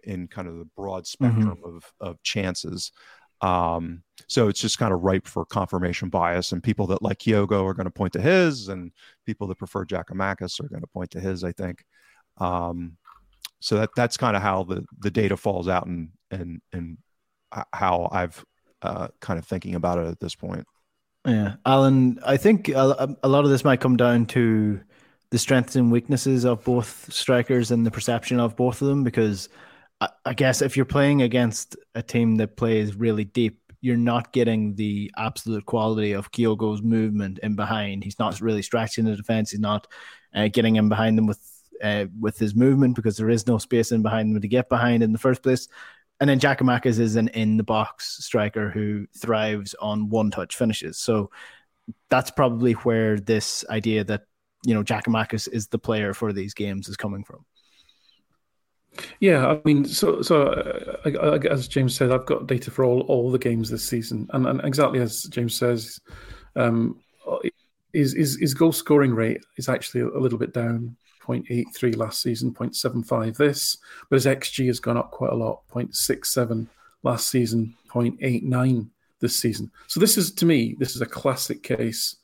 S2: in kind of the broad mm-hmm. spectrum mm-hmm. of, of chances. Um, so it's just kind of ripe for confirmation bias, and people that like Kyogo are going to point to his, and people that prefer Giakoumakis are going to point to his. I think. Um, so that that's kind of how the the data falls out, and and and how I've uh, kind of thinking about it at this point.
S1: Yeah, Alan, I think a, a lot of this might come down to the strengths and weaknesses of both strikers and the perception of both of them because I guess if you're playing against a team that plays really deep, you're not getting the absolute quality of Kyogo's movement in behind. He's not really stretching the defense. He's not uh, getting in behind them with uh, with his movement because there is no space in behind them to get behind in the first place. And then Giakoumakis is an in the box striker who thrives on one touch finishes. So that's probably where this idea that you know Giakoumakis is the player for these games is coming from.
S3: Yeah, I mean, so so uh, as James said, I've got data for all, all the games this season, and, and exactly as James says, um, his, his, his goal scoring rate is actually a little bit down, 0.83 last season, 0.75 this, but his xG has gone up quite a lot, 0.67 last season, 0.89 this season. So this is to me, this is a classic case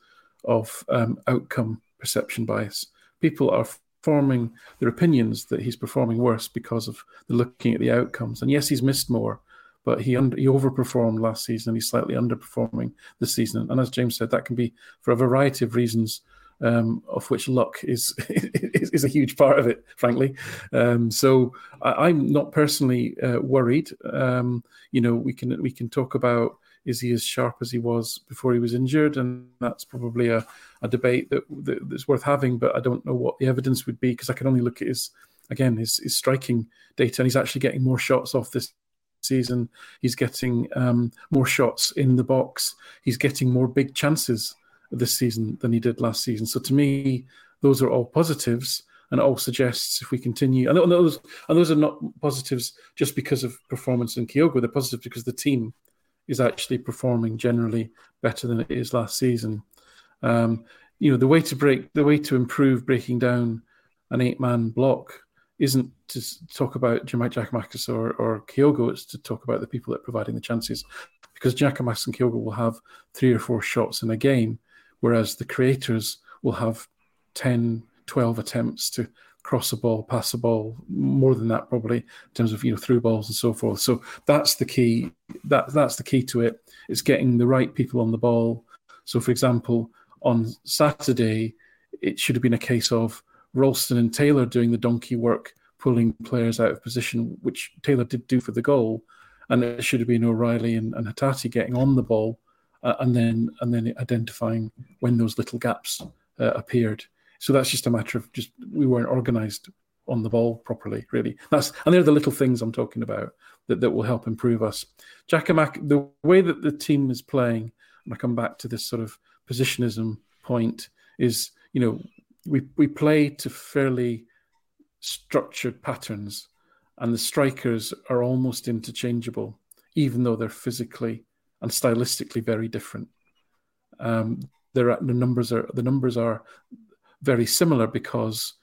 S3: of um, outcome perception bias. People are forming their opinions that he's performing worse because of the looking at the outcomes. And yes, he's missed more, but he under, he overperformed last season and he's slightly underperforming this season. And as James said, that can be for a variety of reasons. Um, of which luck is, [laughs] is, is a huge part of it, frankly. Um, so I, am not personally uh, worried. Um, you know, we can we can talk about is he as sharp as he was before he was injured? And that's probably a, a debate that, that that's worth having. But I don't know what the evidence would be because I can only look at his again his, his striking data, and he's actually getting more shots off this season. He's getting um, more shots in the box. He's getting more big chances this season than he did last season. So to me, those are all positives, and it all suggests if we continue, and those and those are not positives just because of performance in Kyogo. They're positive because the team is actually performing generally better than it is last season. Um, you know, the way to break, the way to improve breaking down an eight-man block isn't to talk about Jermaine Giakoumakis or, or Kyogo, it's to talk about the people that are providing the chances. Because Giakoumakis and Kyogo will have three or four shots in a game, whereas the creators will have 10, 12 attempts to cross a ball, pass a ball, more than that probably in terms of you know through balls and so forth. So that's the key. That that's the key to it. It's getting the right people on the ball. So for example, on Saturday, it should have been a case of Ralston and Taylor doing the donkey work, pulling players out of position, which Taylor did do for the goal, and it should have been O'Riley and, and Hatate getting on the ball, uh, and then and then identifying when those little gaps uh, appeared. So that's just a matter of just we weren't organised on the ball properly, really. That's and they're the little things I'm talking about that, that will help improve us. Giakoumakis, the way that the team is playing, and I come back to this sort of positionism point, is you know we we play to fairly structured patterns, and the strikers are almost interchangeable, even though they're physically and stylistically very different. Um, there are, the numbers are the numbers are very similar because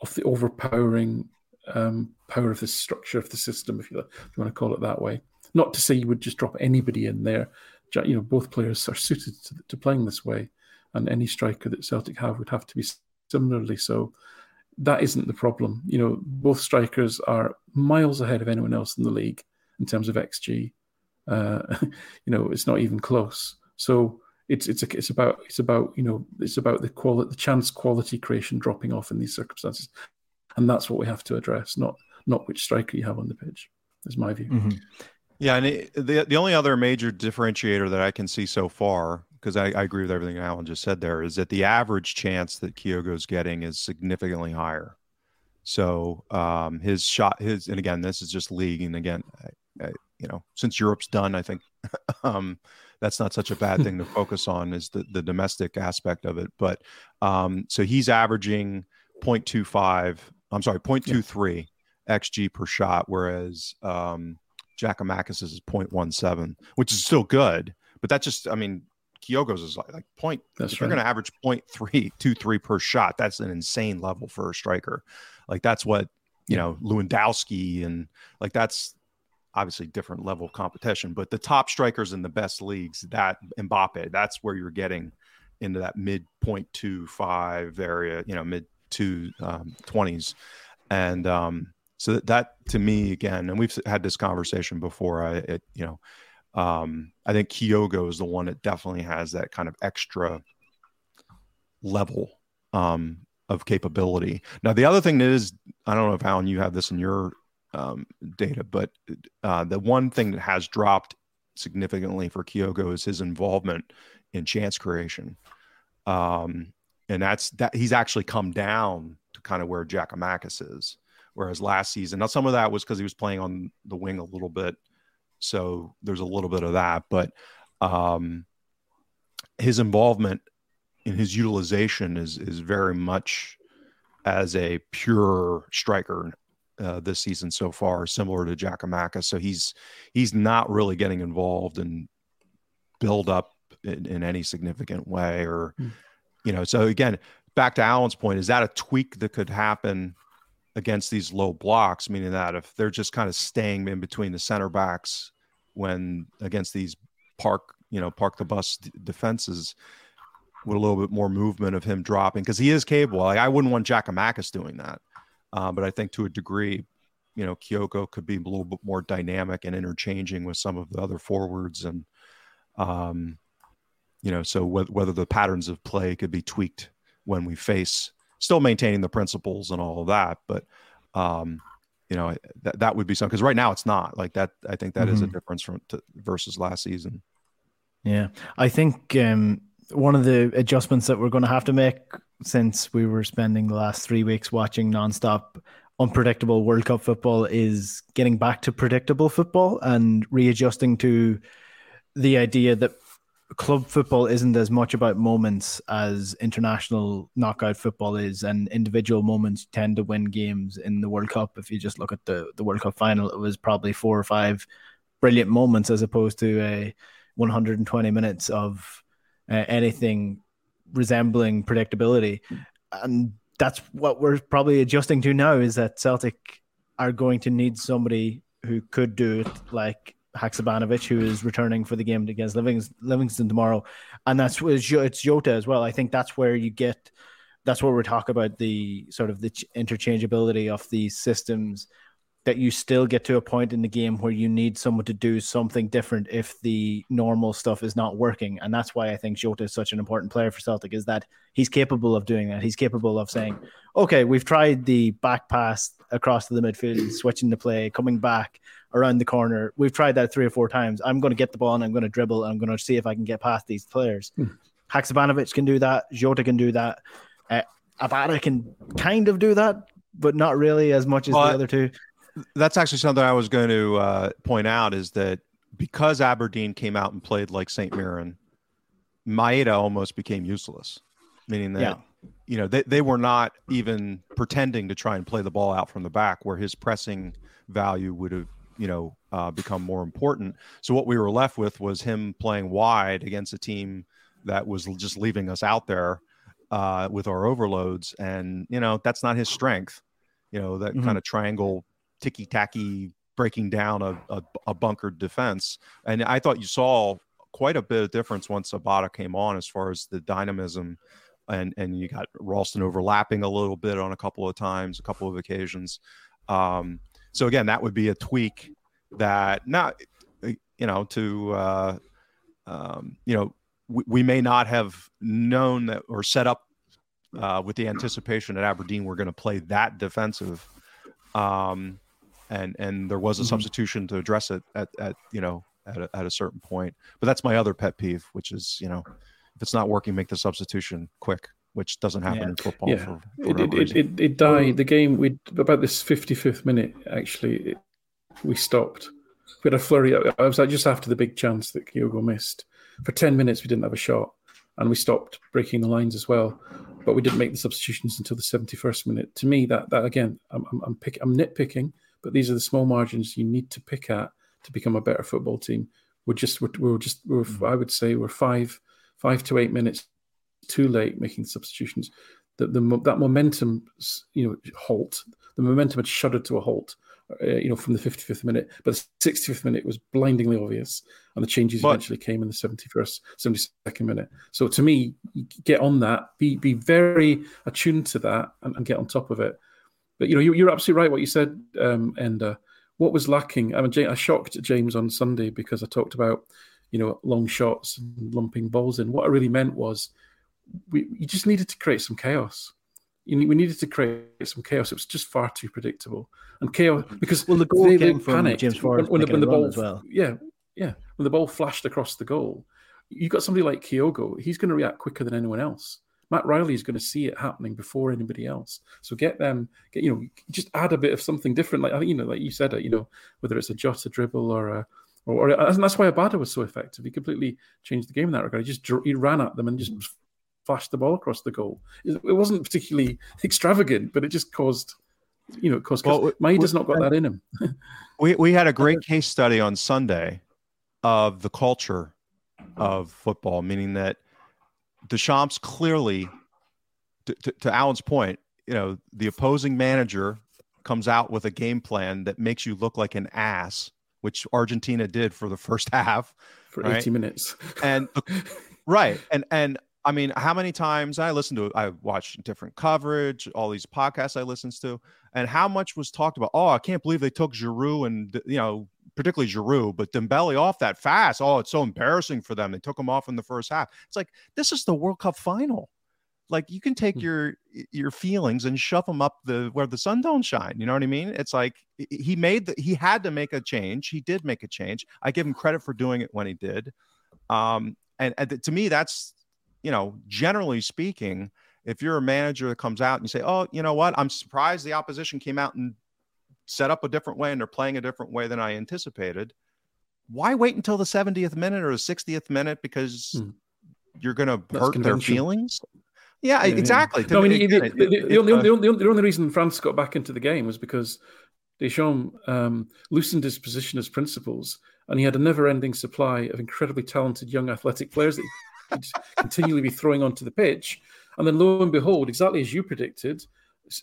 S3: of the overpowering um, power of the structure of the system, if you, if you want to call it that way. Not to say you would just drop anybody in there. You know, both players are suited to, to playing this way, and any striker that Celtic have would have to be similarly so. That isn't the problem. You know, both strikers are miles ahead of anyone else in the league in terms of xG. Uh, [laughs] you know, it's not even close. So it's it's a, it's about it's about you know it's about the quality the chance quality creation dropping off in these circumstances, and that's what we have to address. Not not which striker you have on the pitch. Is my view.
S2: Mm-hmm. Yeah, and it, the the only other major differentiator that I can see so far, because I, I, agree with everything Alan just said there, is that the average chance that Kyogo's getting is significantly higher. So um, his shot, his, and again, this is just league, and again, I, I, you know, since Europe's done, I think [laughs] um, that's not such a bad [laughs] thing to focus on is the the domestic aspect of it. But um, so he's averaging 0.25, I'm sorry, 0.23 yeah. xG per shot, whereas um, Giakoumakis is 0.17, which is still good, but that just, I mean, Kyogo's is like, like point. That's if right. you're going to average 0.323 per shot, that's an insane level for a striker. Like that's what you know Lewandowski and like that's obviously different level of competition. But the top strikers in the best leagues, that Mbappe, that's where you're getting into that mid 0.25 area, you know, mid two um, 20s, and um, so that, that, to me again and we've had this conversation before i it, you know um, i think kyogo is the one that definitely has that kind of extra level um, of capability now the other thing that is i don't know if alan you have this in your um, data but uh, the one thing that has dropped significantly for kyogo is his involvement in chance creation um, and that's that he's actually come down to kind of where Giakoumakis is Whereas last season, now some of that was because he was playing on the wing a little bit, so there's a little bit of that. But um, his involvement in his utilization is is very much as a pure striker uh, this season so far, similar to Giakoumakis. So he's he's not really getting involved and build up in, in any significant way, or mm. you know. So again, back to Alan's point, is that a tweak that could happen against these low blocks, meaning that if they're just kind of staying in between the center backs when against these park, you know, park the bus d- defenses with a little bit more movement of him dropping because he is capable. Like, I wouldn't want Giakoumakis doing that, uh, but I think to a degree, you know, Kyogo could be a little bit more dynamic and interchanging with some of the other forwards, and um, you know, so wh- whether the patterns of play could be tweaked when we face still maintaining the principles and all of that. But, um, you know, that, that would be something because right now it's not like that. I think that mm-hmm. is a mm-hmm. difference from to, versus last season.
S1: Yeah. I think, um, one of the adjustments that we're going to have to make since we were spending the last three weeks watching nonstop unpredictable World Cup football is getting back to predictable football and readjusting to the idea that club football isn't as much about moments as international knockout football is, and individual moments tend to win games in the World Cup. If you just look at the the World Cup final, it was probably four or five brilliant moments as opposed to a 120 minutes of uh, anything resembling predictability, and that's what we're probably adjusting to now. Is that Celtic are going to need somebody who could do it like Haksabanovic, who is returning for the game against Livingston tomorrow, and that's it's Jota as well. I think that's where you get that's where we're talking about the sort of the interchangeability of these systems that you still get to a point in the game where you need someone to do something different if the normal stuff is not working. And that's why I think Jota is such an important player for Celtic is that he's capable of doing that. He's capable of saying, okay, we've tried the back pass across to the midfield, switching the play, coming back around the corner. We've tried that three or four times. I'm going to get the ball and I'm going to dribble and I'm going to see if I can get past these players. Hmm. Haksabanovic can do that. Jota can do that. Uh, Abada can kind of do that, but not really as much as well, the other two.
S2: That's actually something I was going to uh, point out is that because Aberdeen came out and played like St. Mirren, Maeda almost became useless, meaning that yeah. you know, they, they were not even pretending to try and play the ball out from the back where his pressing value would have, you know, uh, become more important. So what we were left with was him playing wide against a team that was just leaving us out there uh, with our overloads. And, you know, that's not his strength, you know, that mm-hmm. kind of triangle, ticky tacky breaking down a, a, a bunkered defense. And I thought you saw quite a bit of difference once Abada came on as far as the dynamism and and you got Ralston overlapping a little bit on a couple of times, a couple of occasions. Um, so again, that would be a tweak that not you know to uh, um, you know we, we, may not have known that or set up uh, with the anticipation at Aberdeen we're going to play that defensive. Um, and and there was a mm-hmm. substitution to address it at, at you know at a, at a certain point. But that's my other pet peeve, which is you know if it's not working, make the substitution quick, which doesn't happen
S3: yeah.
S2: in football.
S3: Yeah, for, for it, it, it, it, died. The game we about this fifty fifth minute actually we stopped. We had a flurry. I was like just after the big chance that Kyogo missed. For ten minutes, we didn't have a shot, and we stopped breaking the lines as well. But we didn't make the substitutions until the seventy first minute. To me, that that again, I'm I'm, I'm, pick, I'm nitpicking but these are the small margins you need to pick at to become a better football team. We're just we're, we're just we're, mm-hmm. I would say we're five five to eight minutes too late making substitutions. That the that momentum you know halt. The momentum had shuddered to a halt. Uh, you know, from the 55th minute, but the 65th minute was blindingly obvious, and the changes but, eventually came in the 71st, 72nd minute. So to me, get on that, be be very attuned to that, and, and get on top of it. But you know, you, are absolutely right what you said, um, and uh, what was lacking. I mean, I shocked James on Sunday because I talked about you know long shots and lumping balls in. What I really meant was we you just needed to create some chaos. You, we needed to create some chaos. It was just far too predictable and chaos because
S1: well, the goal they, came they from James
S3: when, when, the, when the ball,
S1: as well.
S3: Yeah, yeah. When the ball flashed across the goal, you got somebody like Kyogo. He's going to react quicker than anyone else. Matt O'Riley is going to see it happening before anybody else. So get them, get you know, just add a bit of something different. Like I think you know, like you said, it, you know, whether it's a Jota dribble or a, or, or and that's why Abada was so effective. He completely changed the game in that regard. He just he ran at them and just flashed the ball across the goal. It, wasn't particularly [laughs] extravagant, but it just caused, you know, it caused. Well, Maeda's not got that in him. [laughs]
S2: we we had a great [laughs] case study on Sunday of the culture of football, meaning that Deschamps clearly, to, to, to Alan's point, you know, the opposing manager comes out with a game plan that makes you look like an ass, which Argentina did for the [laughs] first half
S3: for right? 80 minutes.
S2: and [laughs] right. And and I mean, how many times I listened to I watched different coverage, all these podcasts I listened to, and how much was talked about, oh, I can't believe they took Giroud and you know particularly Giroud, but Dembele off that fast. Oh, it's so embarrassing for them. They took him off in the first half. It's like this is the World Cup final. Like you can take hmm. your your feelings and shove them up the where the sun don't shine. You know what I mean? It's like he made the he had to make a change. He did make a change. I give him credit for doing it when he did. Um, and, and to me, that's you know, generally speaking, if you're a manager that comes out and you say, "Oh, you know what? I'm surprised the opposition came out and set up a different way and they're playing a different way than I anticipated, why wait until the 70th minute or the 60th minute because hmm. you're going to hurt their feelings? Yeah, yeah exactly.
S3: Yeah. No, I mean, the, the, the, the, only, the, only, reason France got back into the game was because Deschamps um, loosened his position as principals, and he had a never-ending supply of incredibly talented young athletic players that he could continually be throwing onto the pitch. And then, lo and behold, exactly as you predicted,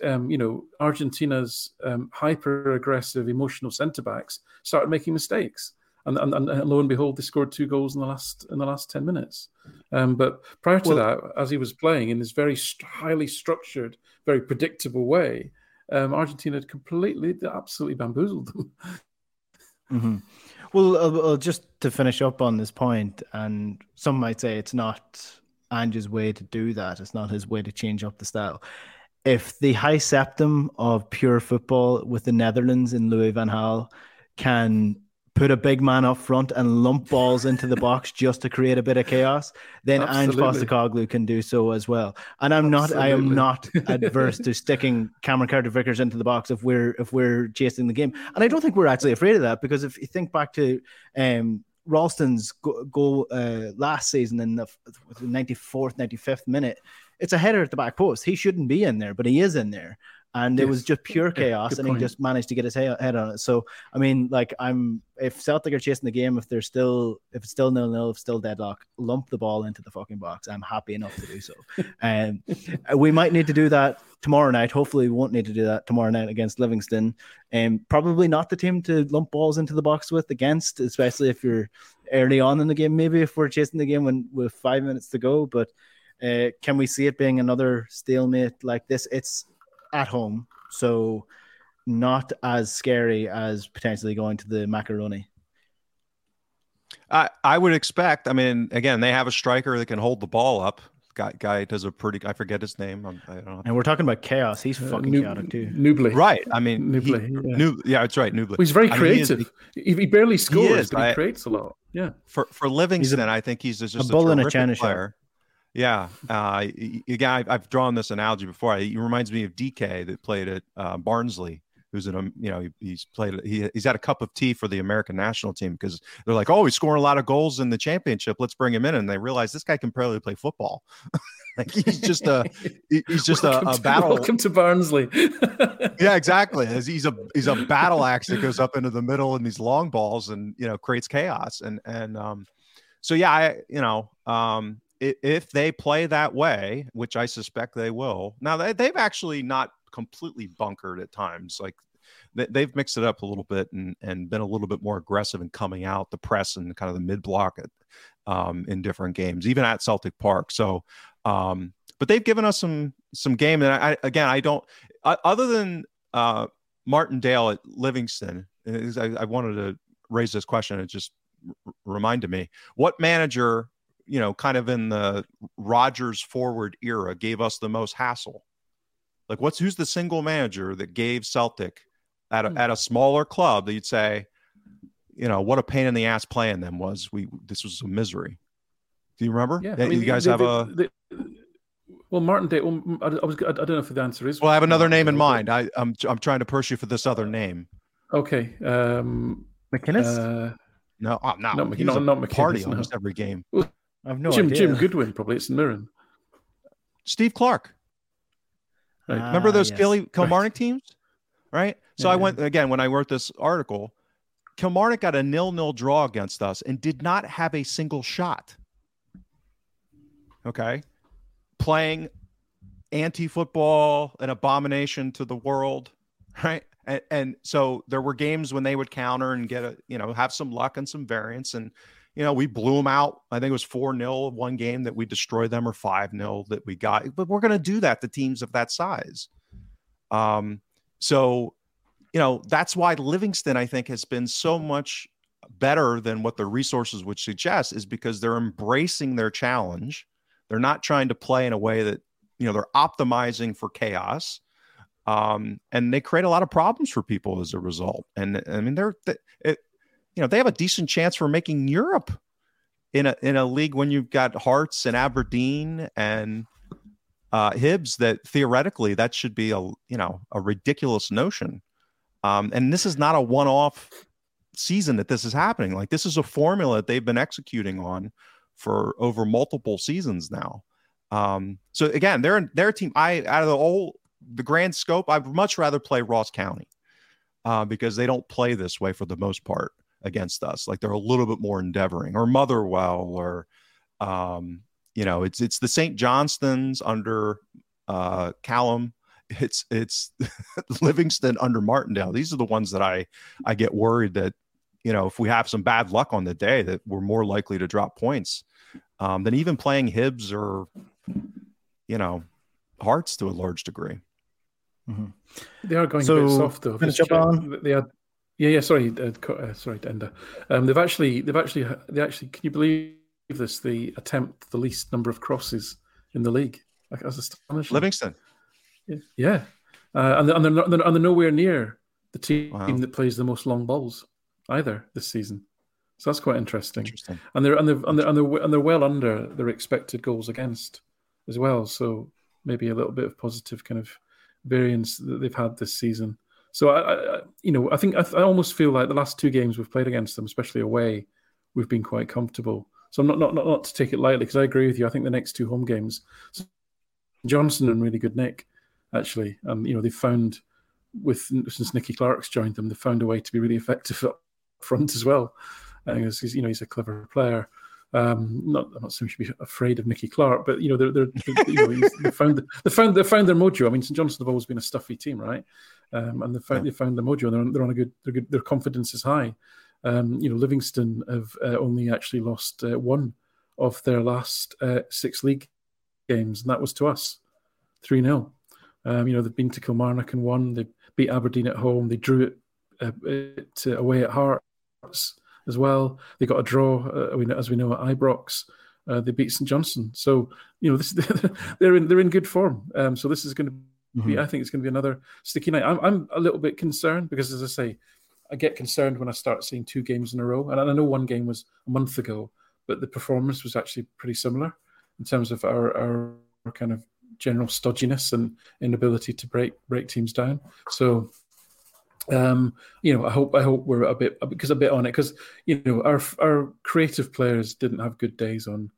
S3: um, you know, Argentina's um, hyper aggressive, emotional centre backs started making mistakes. And, and, and, lo and behold, they scored two goals in the last in the last ten minutes. Um, but prior to well, that, as he was playing in this very highly structured, very predictable way, um, Argentina had completely, absolutely bamboozled them.
S1: mm-hmm. Well, uh, uh, just to finish up on this point, and some might say it's not Ange's way to do that. It's not his way to change up the style if the high septum of pure football with the Netherlands in Louis van Gaal can put a big man up front and lump balls into the box just to create a bit of chaos, then Ange Postecoglou can do so as well. And I'm Absolutely. not I am not [laughs] adverse to sticking Cameron Carter Vickers into the box if we're if we're chasing the game. And I don't think we're actually afraid of that because if you think back to um Ralston's goal uh, last season in the 94th, 95th minute, it's a header at the back post. He shouldn't be in there, but he is in there and yes. it was just pure [laughs] chaos, yeah, and he just managed to get his head on it. So, I mean, like, I'm if Celtic are chasing the game, if they're still if it's still nil nil, if still deadlock, lump the ball into the fucking box. I'm happy enough to do so. and [laughs] um, we might need to do that tomorrow night. Hopefully, we won't need to do that tomorrow night against Livingston. And um, probably not the team to lump balls into the box with against, especially if you're early on in the game. Maybe if we're chasing the game when with five minutes to go, but. Uh, can we see it being another stalemate like this? It's at home, so not as scary as potentially going to the macaroni.
S2: I I would expect. I mean, again, they have a striker that can hold the ball up. Guy, guy does a pretty. I forget his name. I'm, I do not know.
S1: And we're talking about chaos. He's uh, fucking Nub- chaotic too.
S3: Nouble,
S2: right? I mean, Nouble. He, yeah. Nub- yeah, it's right. Nouble. Well,
S3: he's very creative. I mean, he, is, he, barely scores, he is, but he creates a lot. Yeah.
S2: For for Livingston, a, I think he's just a, a bull in a china player. Yeah, uh, again, I've, I've, drawn this analogy before. He reminds me of Dike that played at uh, Barnsley, who's in a you know he, he's played he, he's had a cup of tea for the American national team because they're like, oh, he's scoring a lot of goals in the championship. Let's bring him in, and they realize this guy can barely play football. [laughs] like he's just a he's just a, a, battle.
S3: welcome to Barnsley. [laughs]
S2: yeah, exactly. He's a he's a battle axe that goes up into the middle in these long balls and you know creates chaos and and um so yeah, I you know um if they play that way, which I suspect they will. Now they've actually not completely bunkered at times. Like they've mixed it up a little bit and, and been a little bit more aggressive in coming out the press and kind of the mid block um, in different games, even at Celtic Park. So, um, but they've given us some some game. And I, again, I don't other than uh, Martindale at Livingston. I, I wanted to raise this question. It just reminded me what manager you know, kind of in the Rodgers forward era, gave us the most hassle? Like, what's who's the single manager that gave Celtic at a, hmm. at a smaller club that you'd say, you know, what a pain in the ass playing them was. We this was a misery. Do you remember?
S3: Yeah, I mean,
S2: you guys have a.
S3: well, Martindale. Well, I, I, was. I don't know if the answer is.
S2: Well, I have another name in mind. I, I'm. I'm trying to push you for this other name.
S3: Okay. Um,
S1: McInnes. Uh,
S2: no, oh, no,
S3: not, not, not McInnes,
S2: party
S3: no.
S2: almost every game.
S1: I've no
S3: Jim,
S1: idea.
S3: Jim Goodwin, probably. It's Mirren.
S2: Steve Clarke. Right. Remember ah, those yes. Kilmarnock right. teams? Right. So yeah. I went again when I wrote this article. Kilmarnock got a nil-nil draw against us and did not have a single shot. Okay. Playing anti-football, an abomination to the world, [laughs] right? And, and so there were games when they would counter and get a, you know, have some luck and some variance. And you know, we blew them out. I think it was 4 0 one game that we destroyed them or 5 0 that we got. But we're going to do that to teams of that size. Um, so, you know, that's why Livingston, I think, has been so much better than what the resources would suggest, is because they're embracing their challenge. They're not trying to play in a way that, you know, they're optimizing for chaos. Um, and they create a lot of problems for people as a result. And I mean, they're, it, you know they have a decent chance for making Europe in a in a league when you've got Hearts and Aberdeen and uh, Hibs that theoretically that should be a you know a ridiculous notion. Um, and this is not a one off season that this is happening. Like this is a formula that they've been executing on for over multiple seasons now. Um, so again, they're their team. I out of the whole the grand scope, I'd much rather play Ross County uh, because they don't play this way for the most part against us. Like they're a little bit more endeavoring, or Motherwell, or um, you know, it's it's the St. Johnstones under uh, Callum. It's it's [laughs] Livingston under Martindale. These are the ones that I I get worried that you know if we have some bad luck on the day that we're more likely to drop points um, than even playing Hibs or you know Hearts to a large degree.
S3: Mm-hmm. They are going so, a bit soft though. They are yeah, yeah. Sorry, uh, uh, sorry, Enda. Um, they've actually, they've actually, they actually. Can you believe this? The attempt the least number of crosses in the league. Like, that's astonishing.
S2: Livingston.
S3: Yeah, yeah. Uh, and, they're, and, they're, and they're nowhere near the team wow. that plays the most long balls either this season. So that's quite interesting.
S2: Interesting.
S3: And they're and they're and they're and they're, and they're well under their expected goals against as well. So maybe a little bit of positive kind of variance that they've had this season. So I, I you know, I think I, I, almost feel like the last two games we've played against them, especially away, we've been quite comfortable. So I'm not not not, not to take it lightly because I agree with you. I think the next two home games, Johnson and really good Nick, actually, um, you know, they've found with since Nicky Clark's joined them, they've found a way to be really effective [laughs] up front as well. He's, you know he's a clever player. Um, not, I'm not saying we should be afraid of Nicky Clark, but you know they're, they're, you know, they found they found they found their mojo. I mean, St Johnstone have always been a stuffy team, right? Um, and they found they found the mojo. And they're on, they're on a good, they're good. Their confidence is high. Um, you know, Livingston have uh, only actually lost uh, one of their last uh, six league games, and that was to us, three 0 um, You know, they've been to Kilmarnock and won. They beat Aberdeen at home. They drew it, uh, it away at Hearts as well. They got a draw, uh, as we know, at Ibrox. Uh, they beat St Johnstone. So you know, this, [laughs] they're in they're in good form. Um, so this is going to be, mm-hmm. I think, it's going to be another sticky night. I'm, I'm a little bit concerned because, as I say, I get concerned when I start seeing two games in a row. And I know one game was a month ago, but the performance was actually pretty similar in terms of our, our, our kind of general stodginess and inability to break break teams down. So um, you know, I hope I hope we're a bit because a bit on it because you know our our creative players didn't have good days on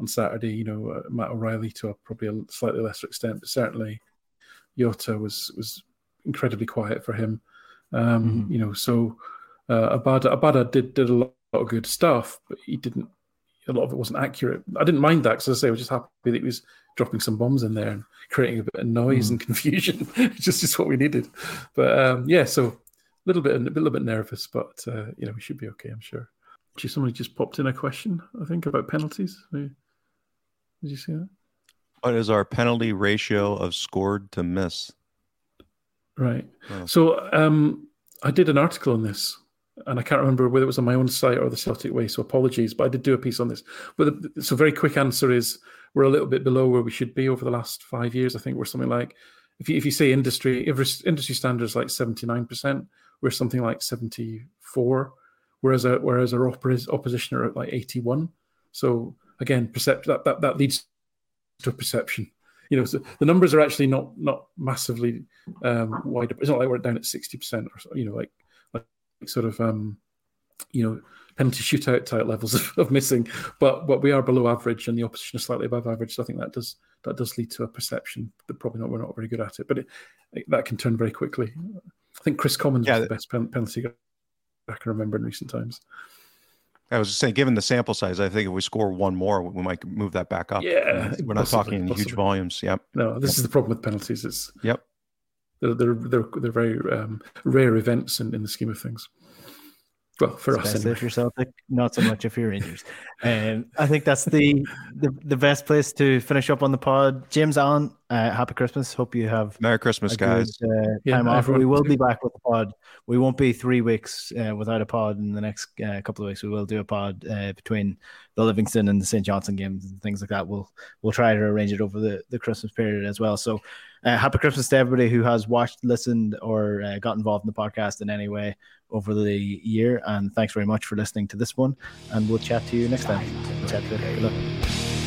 S3: on Saturday. You know, uh, Matt O'Riley to a, probably a slightly lesser extent, but certainly Jota was was incredibly quiet for him. Um, mm-hmm. You know, so uh, Abada Abada did did a lot, lot, of good stuff, but he didn't. A lot of it wasn't accurate. I didn't mind that because I say I was just happy that he was dropping some bombs in there and creating a bit of noise mm. and [laughs] confusion. just just what we needed. But um, yeah, so a little bit a little bit nervous, but uh, you know we should be okay. I'm sure. Somebody just popped in a question. I think about penalties. Did you see that?
S2: What is our penalty ratio of scored to miss?
S3: Right. Oh. So um, I did an article on this, and I can't remember whether it was on my own site or the Celtic Way. So apologies, but I did do a piece on this. But the, so very quick answer is we're a little bit below where we should be over the last five years. I think we're something like if you if you say industry if industry standards like seventy nine percent, we're something like seventy four, whereas our, whereas our opposition are at like eighty one. So again, percept that, that that leads to a perception. You know, so the numbers are actually not not massively um, wide. It's not like we're down at sixty percent or so, you know, like like sort of um, you know penalty shootout type levels [laughs] of, of, missing, but but we are below average and the opposition is slightly above average. So I think that does that does lead to a perception that probably not we're not very good at it, but it, it, that can turn very quickly. I think Kris Commons yeah, was the best penalty I can remember in recent times.
S2: I was just saying, given the sample size, I think if we score one more, we might move that back up.
S3: Yeah,
S2: we're not talking in huge volumes. Yep.
S3: No, this yep. is the problem with penalties. It's
S2: yep.
S3: They're they're they're, they're very um, rare events in, in the scheme of things. Well, for
S1: Especially
S3: us, anyway.
S1: if you're Celtic, not so much if you're Rangers. Um, I think that's the, the the best place to finish up on the pod. James Allen, uh, happy Christmas. Hope you have
S2: Merry Christmas, guys.
S1: Good, uh, yeah, time off. We will be back with the pod. We won't be three weeks uh, without a pod in the next uh, couple of weeks. We will do a pod uh, between the Livingston and the St Johnstone games and things like that. We'll we'll try to arrange it over the, the Christmas period as well. So, uh, happy Christmas to everybody who has watched, listened, or got involved in the podcast in any way over the year. And thanks very much for listening to this one. And we'll chat to you next time. We'll chat to you later.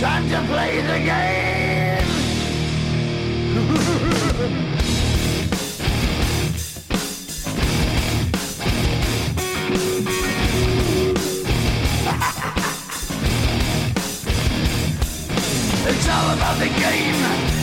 S1: Time to play the game! [laughs] It's all about the game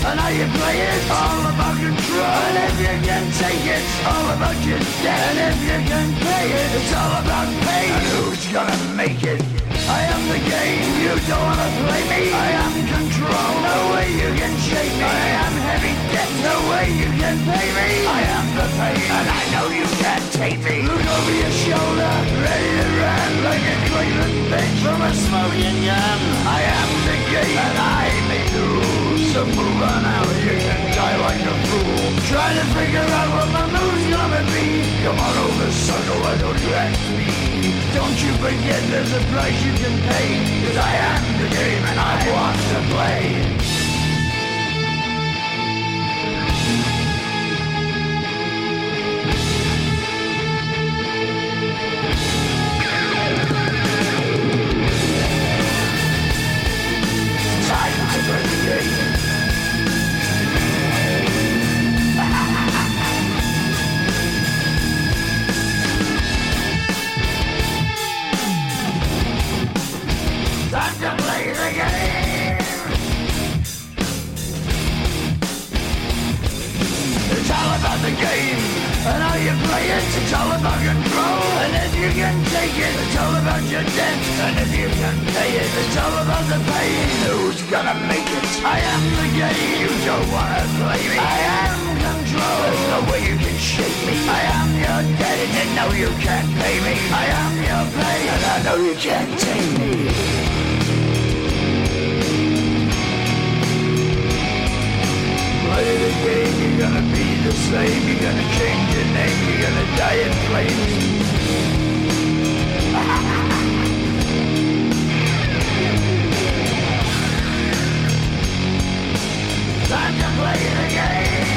S1: and how you play it. All about control. And if you can take it, all about your debt. And if you can pay it, it's all about pain. And who's gonna make it? I am the game. You don't wanna play me. I am control. No way you can shake me. I am heavy debt. No way you can pay me. I am the pain, and I know you can't take me. Look over your shoulder, ready to run like a Cleveland bitch from a smoking gun. I am the game, and I may lose. So simple run out You can die like a fool Try to figure out what my mood's gonna be Come on over, sucker, why don't you act me? Don't you forget there's a price you can pay Cause I am the game and I want to play Time to the game.
S6: It, it's all about control. And if you can take it, it's all about your debt. And if you can pay it, it's all about the pain. Who's gonna make it? I am the game. You don't wanna play me. I am control. There's no way you can shake me. I am your debt, and you know you can't pay me. I am your pain, and I know you can't take me. Play the game, you're gonna be the same. You're gonna change your name. You're gonna die in flames. [laughs] Time to play the game.